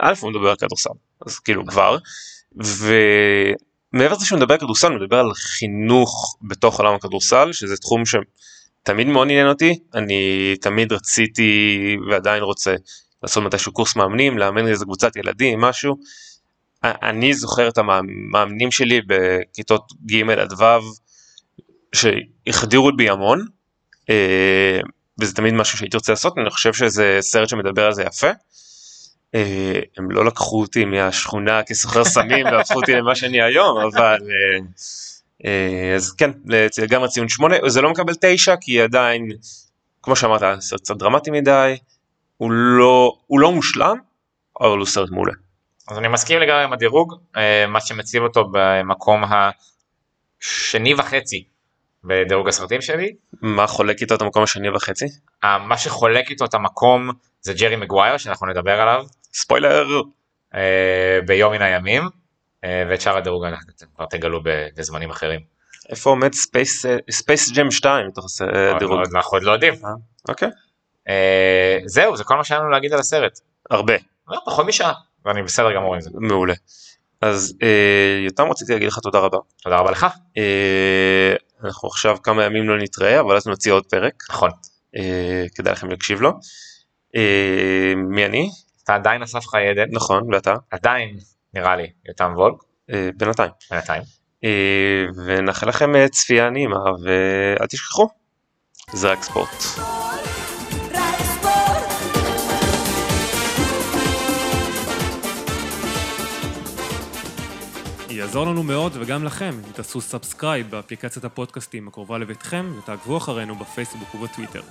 א' הוא מדבר על כדורסל אז כאילו כבר ומעבר לזה שהוא מדבר על כדורסל הוא מדבר על חינוך בתוך עולם הכדורסל שזה תחום שתמיד מאוד עניין אותי אני תמיד רציתי ועדיין רוצה לעשות מתישהו קורס מאמנים לאמן איזה קבוצת ילדים משהו. אני זוכר את המאמנים שלי בכיתות ג' עד ו' שהחדירו בי המון אה, וזה תמיד משהו שהייתי רוצה לעשות אני חושב שזה סרט שמדבר על זה יפה. אה, הם לא לקחו אותי מהשכונה כסוחר סמים והפכו אותי למה שאני היום אבל אה, אה, אז כן גם הציון שמונה זה לא מקבל תשע כי עדיין כמו שאמרת סרט קצת דרמטי מדי הוא לא הוא לא מושלם אבל הוא סרט מעולה. אז אני מסכים לגמרי עם הדירוג, מה שמציב אותו במקום השני וחצי בדירוג הסרטים שלי. מה חולק איתו את המקום השני וחצי? מה שחולק איתו את המקום זה ג'רי מגווייר שאנחנו נדבר עליו ספוילר אה, ביום מן הימים, אה, ואת שאר הדירוג אתם כבר תגלו בזמנים אחרים. איפה עומד ספייס ג'ם 2 מתוך הס- הדירוג? עוד- אנחנו עוד לא יודעים. אוקיי. אה, זהו, זה כל מה שהיה לנו להגיד על הסרט. הרבה לא, פחות משעה, ואני בסדר גמור עם זה. מעולה. אז יותם רציתי להגיד לך תודה רבה. תודה רבה לך. אנחנו עכשיו כמה ימים לא נתראה אבל אז נוציא עוד פרק נכון. כדאי לכם להקשיב לו. מי אני? אתה עדיין אסף חיידן. נכון, ואתה? עדיין, נראה לי, יותם וולק. אה, בינתיים. בינתיים. אה, ונאחל לכם אה, צפייה נעימה ואל תשכחו, זה רק ספורט. יעזור לנו מאוד וגם לכם אם תעשו subscribe באפליקציית הפודקאסטים הקרובה לביתכם ותעקבו אחרינו בפייסבוק ובטוויטר.